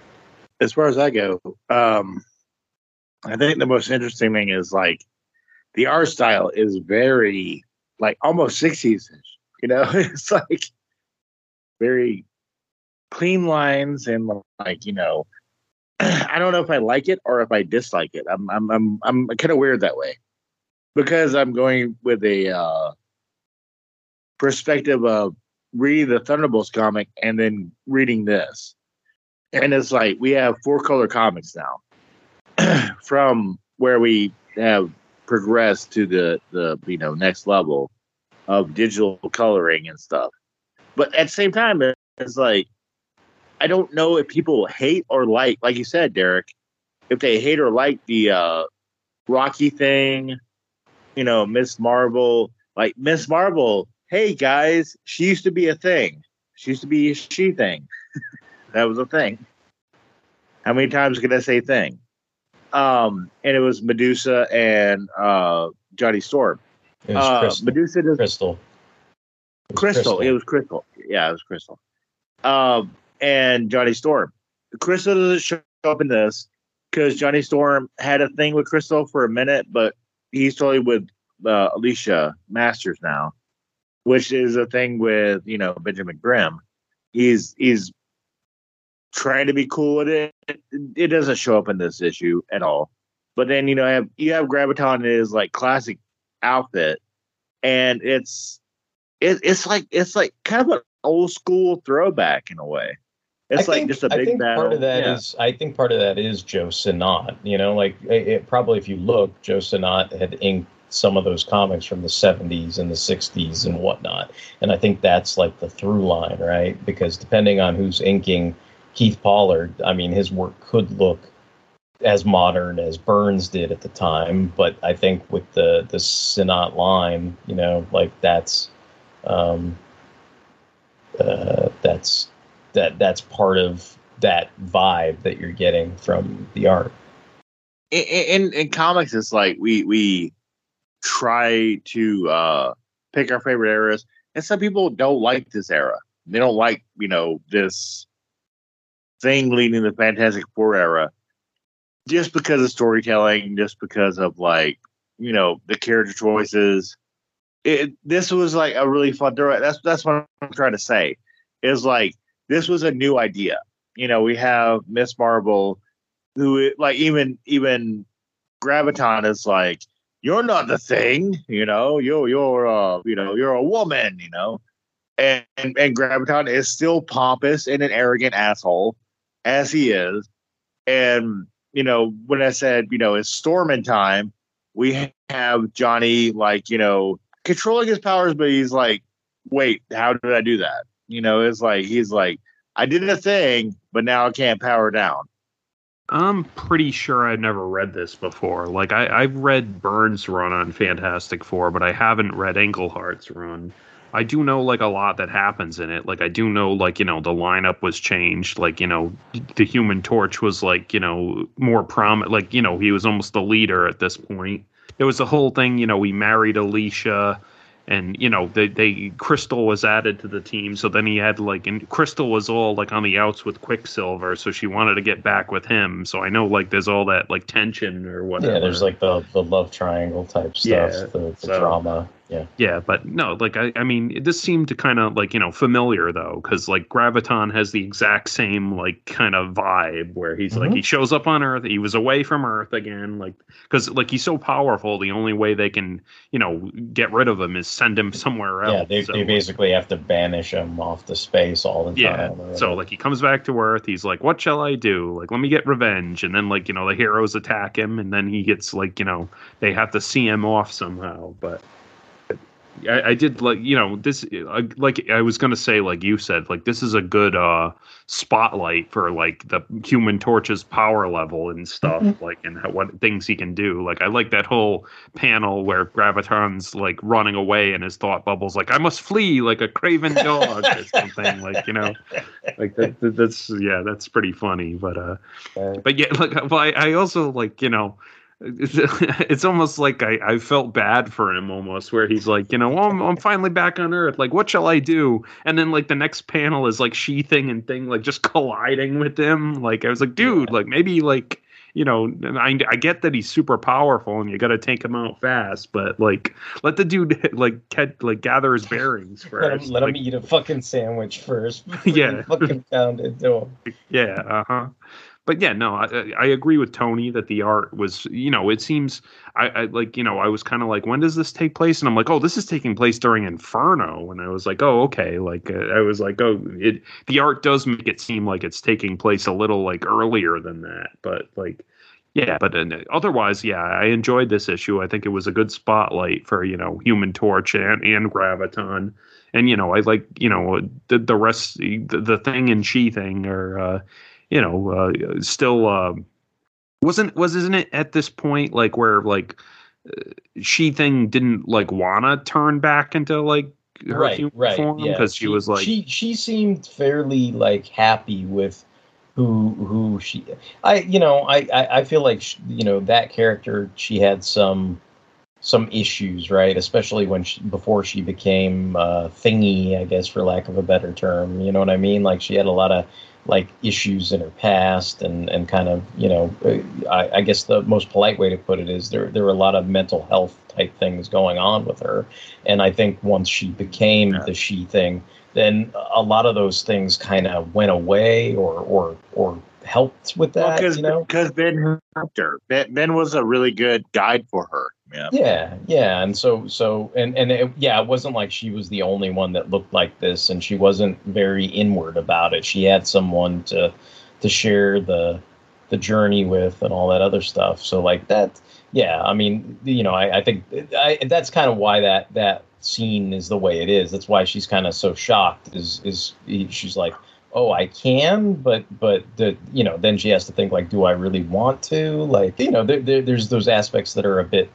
As far as i go um i think the most interesting thing is like the art style is very like almost 60s you know? It's like very clean lines and like you know I don't know if I like it or if I dislike it. I'm I'm I'm I'm kind of weird that way because I'm going with a uh, perspective of reading the Thunderbolts comic and then reading this, and it's like we have four color comics now from where we have progressed to the the you know next level of digital coloring and stuff. But at the same time, it's like I don't know if people hate or like, like you said, Derek, if they hate or like the uh, Rocky thing, you know, Miss Marvel, like Miss Marvel. Hey guys, she used to be a thing. She used to be a she thing. that was a thing. How many times can I say thing? Um, and it was Medusa and uh, Johnny Storm. It was uh, Crystal. Medusa does crystal Crystal. Crystal. It was Crystal. Yeah, it was Crystal. Um, and Johnny Storm. Crystal doesn't show up in this because Johnny Storm had a thing with Crystal for a minute, but he's totally with uh, Alicia Masters now, which is a thing with you know Benjamin Grimm. He's he's trying to be cool with it. It doesn't show up in this issue at all. But then you know have you have Graviton in his like classic outfit, and it's it, it's like it's like kind of an old school throwback in a way. It's I like think, just a I big think battle. part of that is Yeah. I think part of that is Joe Sinnott. You know, like it, probably if you look, Joe Sinnott had inked some of those comics from the 70s and the 60s and whatnot. And I think that's like the through line, right? Because depending on who's inking Keith Pollard, I mean, his work could look as modern as Byrne's did at the time. But I think with the the Sinnott line, you know, like that's um, uh, that's that that's part of that vibe that you're getting from the art. in, in in comics it's like we we try to uh pick our favorite eras and some people don't like this era they don't like you know this thing leading the fantastic four era just because of storytelling just because of like you know the character choices it this was like a really fun that's that's what i'm trying to say is like this was a new idea. You know, we have Miss Marvel, who like even even Graviton is like, you're not the thing, you know, you're you're uh you know you're a woman, you know, and and, and Graviton is still pompous and an arrogant asshole as he is, and you know when I said you know it's Stormin time, we have Johnny like you know controlling his powers, but he's like, wait, how did I do that? You know, it's like he's like, I did a thing, but now I can't power down. I'm pretty sure I've never read this before. Like I, I've read Byrne's run on Fantastic Four, but I haven't read Englehart's run. I do know like a lot that happens in it. Like I do know like you know the lineup was changed. Like you know the Human Torch was like you know more prominent. Like you know he was almost the leader at this point. There was the whole thing. You know we married Alicia and you know they, they crystal was added to the team so then he had like and crystal was all like on the outs with quicksilver so she wanted to get back with him so i know like there's all that like tension or whatever Yeah, there's like the the love triangle type stuff, Yeah, the, the so- drama. Yeah. yeah but no like i, I mean this seemed to kind of like you know familiar though because like graviton has the exact same like kind of vibe where he's like Mhm. he shows up on earth he was away from earth again like because like he's so powerful the only way they can you know get rid of him is send him somewhere else Yeah, they, So, they basically have to banish him off the space all the time. Yeah. So like he comes back to Earth, he's like, "What shall I do? Like, let me get revenge." And then like you know the heroes attack him, and then he gets like you know they have to see him off somehow. But I, I did like you know this I, like I was gonna say like you said like this is a good uh spotlight for like the Human Torch's power level and stuff Mhm. like and how, what things he can do. Like I like that whole panel where Graviton's like running away and his thought bubbles like I must flee like a craven dog or something like you know like that, that- that's yeah that's pretty funny but uh but yeah like well, I, I also like you know it's, almost like I, I felt bad for him almost where he's like you know well, I'm, I'm finally back on earth like what shall i do and then like the next panel is like she thing and thing like just colliding with him like i was like dude like maybe like you know I, I get that he's super powerful and you got to take him out fast but like let the dude like get like gather his bearings Let him, first let him eat a fucking sandwich first. Yeah. fucking pound into him. Yeah, uh huh. But yeah, no, I, I agree with Tony that the art was, you know, it seems, I, I like, you know, I was kind of like, when does this take place? And I'm like, oh, this is taking place during Inferno, and I was like, oh, okay, like, uh, I was like, oh, it, the art does make it seem like it's taking place a little like earlier than that, but like, yeah, but uh, otherwise, yeah, I enjoyed this issue. I think it was a good spotlight for you know Human Torch and and Graviton, and you know I like you know the the rest the, the thing and she thing are uh, you know uh, still uh, wasn't was isn't it at this point like where like uh, she thing didn't like wanna turn back into like her right, human right. form yeah. because she, was like she she seemed fairly like happy with who who she I you know I I, I feel like sh you know that character she had some some issues right? Especially when she before she became uh thingy I guess for lack of a better term. You know what I mean? Like she had a lot of like issues in her past and and kind of you know uh, I, I guess the most polite way to put it is there there were a lot of mental health type things going on with her. And I think once she became the she thing then a lot of those things kind of went away or or or helped with that because you know? because Ben helped her. Ben, ben was a really good guide for her. Yeah. yeah and so so and and it, yeah it wasn't like she was the only one that looked like this and she wasn't very inward about it. She had someone to to share the the journey with and all that other stuff. So like that yeah i mean you know i, I think I, that's kind of why that that scene is the way it is. That's why she's kind of so shocked is is she's like oh i can but but the you know then she has to think like do i really want to? Like you know there, there, there's those aspects that are a bit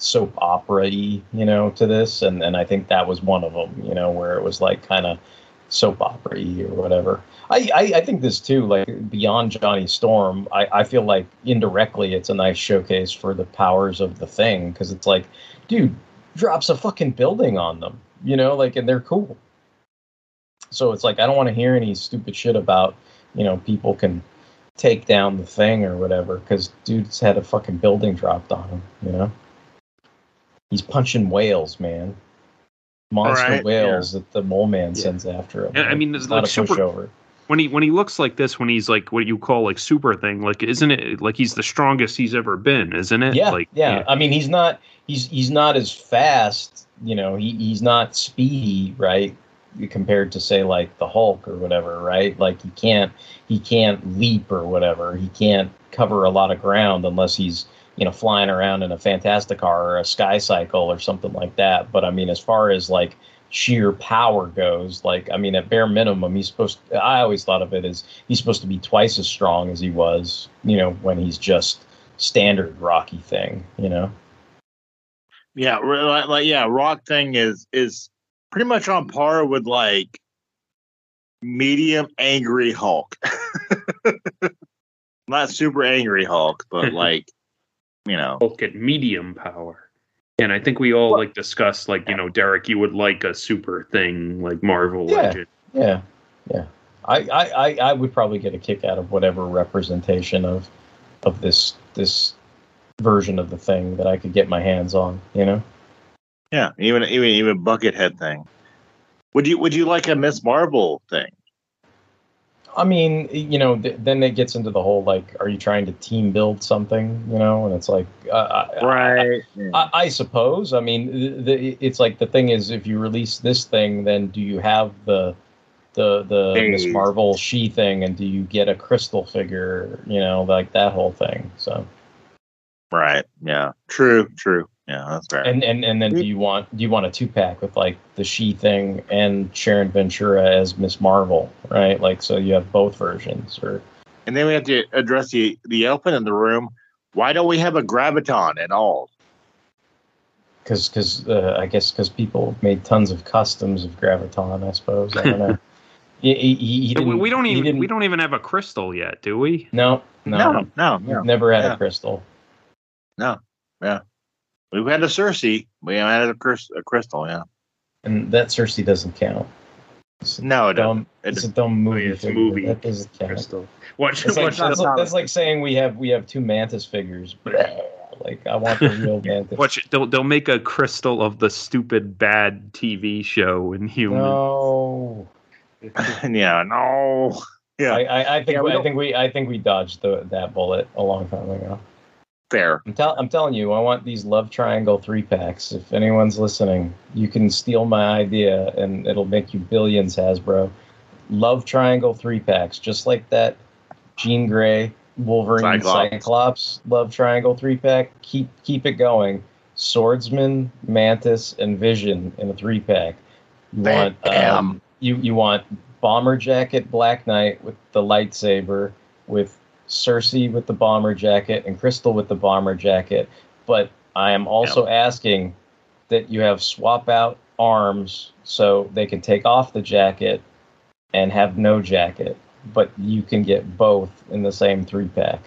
soap opera you know, to this, and and I think that was one of them, you know, where it was like kind of soap opera or whatever. I, I I think this too, like beyond Johnny Storm, I I feel like indirectly it's a nice showcase for the powers of the thing because it's like, dude, drops a fucking building on them, you know, like and they're cool. So it's like I don't want to hear any stupid shit about, you know, people can take down the thing or whatever because dude's had a fucking building dropped on him, you know. He's punching whales, man. Monster Right, whales that the mole man sends after him. And, I mean, it's not like a super. pushover. when he when he looks like this, when he's like what you call like super thing, like isn't it like he's the strongest he's ever been, isn't it? Yeah, like yeah. I mean, he's not he's he's not as fast. You know, he, he's not speedy, right? Compared to say like the Hulk or whatever, right? Like he can't he can't leap or whatever. He can't cover a lot of ground unless he's you know flying around in a fantastic car or a sky cycle or something like that. But I mean, as far as like sheer power goes, like I mean, at bare minimum, he's supposed. I always thought of it as he's supposed to be twice as strong as he was, you know, when he's just standard Rocky thing, you know. Yeah, like, like yeah, Rock thing is is pretty much on par with like medium angry Hulk. Not super angry Hulk, but like you know, Hulk at medium power. And I think we all like discussed like you know Derek, you would like a super thing like Marvel Yeah. Legend. Yeah, yeah. I, I, I, I would probably get a kick out of whatever representation of of this this version of the thing that I could get my hands on. You know. yeah, even even even Buckethead thing. Would you would you like a Miss Marvel thing? I mean, you know, th- then it gets into the whole like, are you trying to team build something? You know, and it's like, uh, I- Right. I, I suppose. I mean, the, the, it's like the thing is, if you release this thing, then do you have the the the Miss Marvel she thing, and do you get a crystal figure? You know, like that whole thing. So, Right. Yeah. True. True. Yeah, that's fair. and and and then do you want do you want a two pack with like the she thing and Sharon Ventura as Miss Marvel, right? Like, so you have both versions, or And then we have to address the the elephant in the room. Why don't we have a graviton at all? because because uh, I guess because people made tons of customs of Graviton. I suppose I don't know. He, he, he we, don't even didn't- we don't even have a crystal yet, do we? No, no, No, no, no. never had Yeah. a crystal. No. Yeah. We've had a Cersei. We haven't had a, crys- a crystal. Yeah. and that Cersei doesn't count. It's No, it dumb, doesn't. it's a dumb oh, movie. it's a movie. That doesn't count. Crystal. Watch, It's like, watch, that's, the, like, that's like saying we have we have two Mantis figures. Like I want the real Mantis. watch. They'll they'll make a crystal of the stupid bad TV show Inhuman. No. yeah. No. Yeah. I, I, I think Yeah, we I don't- think we I think we dodged the, that bullet a long time ago. I'm, tell, I'm telling you, I want these love triangle three packs. If anyone's listening, you can steal my idea and it'll make you billions, Hasbro. Love triangle three packs, just like that Jean Grey, Wolverine, Cyclops. Cyclops, love triangle three pack. Keep keep it going. Swordsman, Mantis, and Vision in a three pack. You want um, you you want bomber jacket, Black Knight with the lightsaber, with Cersei with the bomber jacket, and Crystal with the bomber jacket. But I am also asking that you have swap out arms so they can take off the jacket and have no jacket, but you can get both in the same three pack.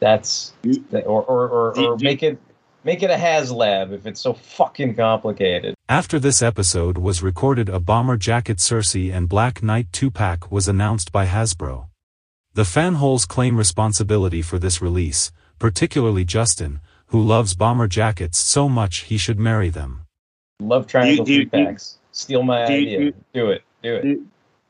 That's or or, or, or make it make it a HasLab if it's so fucking complicated. After this episode was recorded, a Bomber Jacket Cersei and Black Knight 2 pack was announced by Hasbro. The fanholes claim responsibility for this release, particularly Justin, who loves bomber jackets so much he should marry them. Love triangle Do you- three do. Steal my do idea. do you- do it. Do it.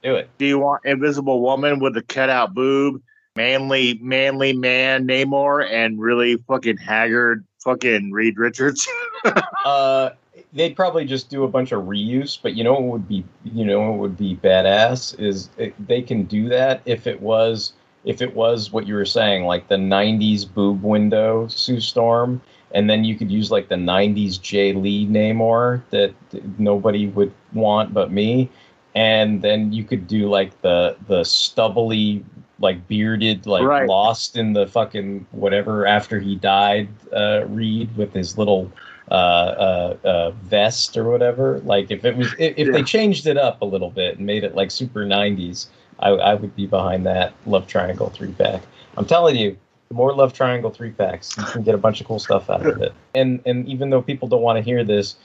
Do it. Do you want Invisible Woman with the cutout boob, manly, manly man Namor, and really fucking haggard fucking Reed Richards? uh, they'd probably just do a bunch of reuse, but you know what would be you know what would be badass is it, they can do that if it was if it was what you were saying like the 90s boob window Sue Storm and then you could use like the 90s Jae Lee Namor that nobody would want but me and then you could do like the the stubbly like bearded like Right. lost in the fucking whatever after he died uh reed with his little uh uh, uh vest or whatever like if it was if, if they changed it up a little bit and made it like super 90s i i would be behind that love triangle three pack. I'm telling you the more love triangle three packs you can get a bunch of cool stuff out of it. And and even though people don't want to hear this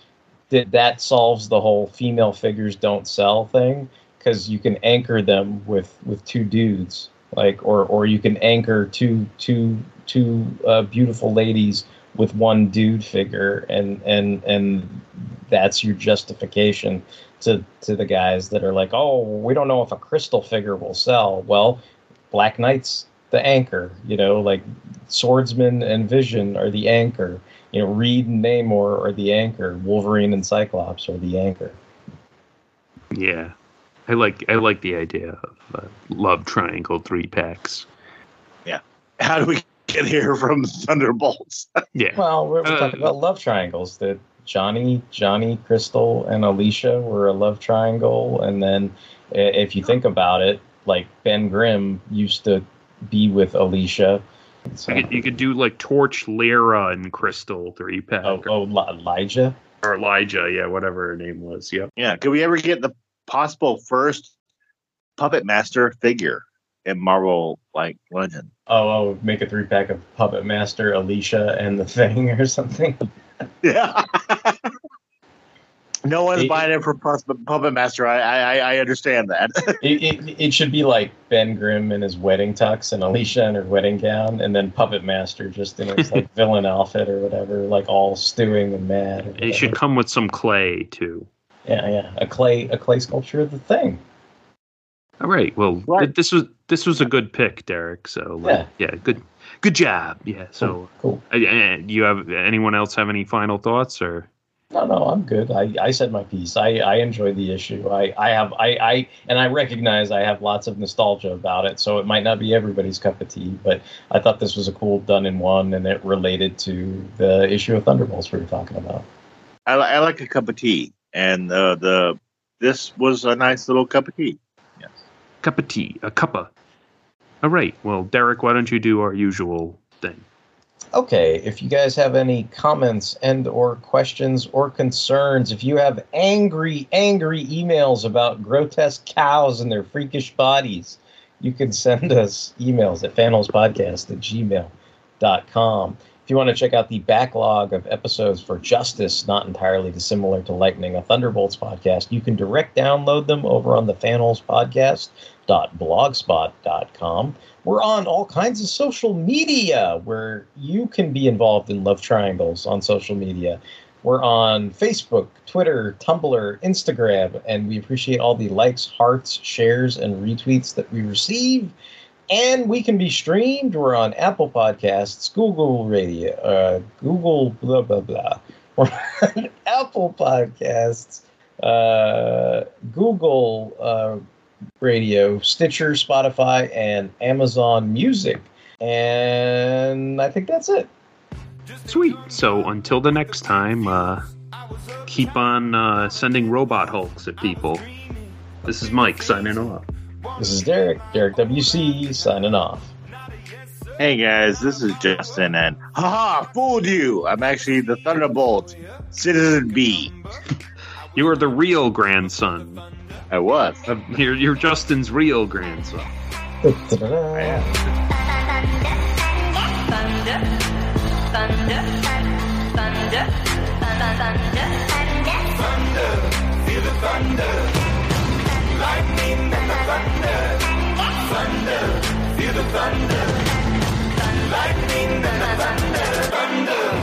that that solves the whole female figures don't sell thing because you can anchor them with with two dudes. Like or or you can anchor two two two uh, beautiful ladies with one dude figure and and and that's your justification to to the guys that are like, oh, we don't know if a crystal figure will sell. Well, Black Knight's the anchor, you know, like Swordsman and Vision are the anchor. You know, Reed and Namor are the anchor. Wolverine and Cyclops are the anchor. Yeah, I like I like the idea of uh, love triangle three packs. Yeah. How do we get hear from Thunderbolts? Yeah. Well, we're, we're Uh, talking about love triangles. That Johnny, Johnny, Crystal, and Alicia were a love triangle, and then if you think about it, like Ben Grimm used to be with Alicia. So, You could, you could do like Torch, Lyra, and Crystal three pack. oh, oh, Li- Lyja. or Lyja, yeah, whatever her name was. Yep. Yeah. Could we ever get the possible first puppet master figure in Marvel like Legend? Oh, oh, make a three pack of Puppet Master, Alicia, and the Thing, or something. Yeah. no one's It- buying it for Pus- Puppet Master. I I, I understand that. it, it, it should be like Ben Grimm in his wedding tux and Alicia in her wedding gown, and then Puppet Master just in his like villain outfit or whatever, like all stewing and mad. It should come with some clay too. Yeah, yeah, a clay, a clay sculpture of the thing. All right. Well, th- this was this was a good pick, Derek. So like, yeah, good good job. Yeah. So cool. Uh, uh, do you have anyone else have any final thoughts or? No, no, I'm good. I, I said my piece. I, I enjoy the issue. I, I have I, I and I recognize I have lots of nostalgia about it, so it might not be everybody's cup of tea, but I thought this was a cool done in one and it related to the issue of Thunderbolts we were talking about. I, I like a cup of tea, and uh, the this was a nice little cup of tea. Cup of tea, a cuppa. All right. Well, Derek, why don't you do our usual thing? Okay, if you guys have any comments and or questions or concerns, if you have angry, angry emails about grotesque cows and their freakish bodies, you can send us emails at fanholespodcast at gmail.com. If you want to check out the backlog of episodes for Justice, not entirely dissimilar to Lightning, a Thunderbolts podcast, you can direct download them over on the Fanholes Podcast blogspot.com. We're on all kinds of social media where you can be involved in love triangles on social media. We're on Facebook, Twitter, Tumblr, Instagram, and we appreciate all the likes, hearts, shares, and retweets that we receive. And we can be streamed. We're on Apple Podcasts, Google Radio, uh, Google blah blah blah. We're on Apple Podcasts, uh, Google uh, Radio, Stitcher, Spotify, and Amazon Music. And I think that's it. Sweet. So until the next time, uh, keep on uh, sending robot hulks at people. This is Mike signing off. This is Derek, Derek WC, signing off. Hey guys, this is Justin, and haha, fooled you! I'm actually the Thunderbolt, Citizen V. You are the real grandson. I was. You're, you're Justin's real grandson. Thunder, thunder, thunder, thunder, thunder, Feel the thunder. Lightning and the thunder. Thunder. Feel the thunder. Lightning and the thunder. Thunder.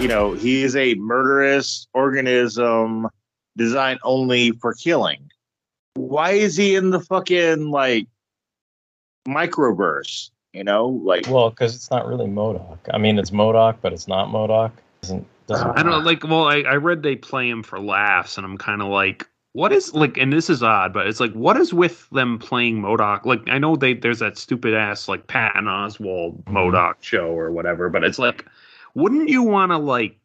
You know, he is a murderous organism designed only for killing. Why is he in the fucking like microverse? You know, like Well, because it's not really MODOK. I mean, it's MODOK, but it's not MODOK. Doesn't doesn't. I don't know, like, well, I, I read they play him for laughs, and I'm kind of like, what is like and this is odd but it's like what is with them playing MODOK? Like i know they there's that stupid ass like Patton Oswalt mm-hmm. MODOK show or whatever but it's like wouldn't you want to like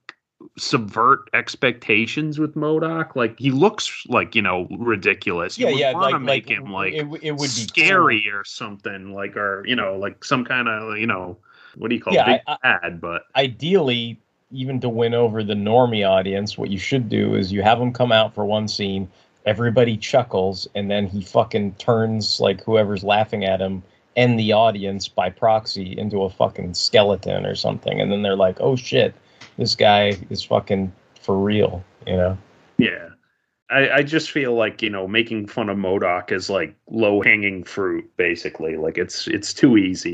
subvert expectations with MODOK? Like he looks like you know ridiculous. Yeah, would yeah, want to like- make like, him like it, it would be scary or something like or you know like some kind of you know what do you call Yeah, it big I- bad but ideally, even to win over the normie audience, what you should do is you have him come out for one scene, everybody chuckles, and then he fucking turns like whoever's laughing at him and the audience by proxy into a fucking skeleton or something, and then they're like, "Oh shit, this guy is fucking for real," you know? Yeah. I, I just feel like, you know, making fun of MODOK is like low hanging fruit, basically. Like it's it's too easy.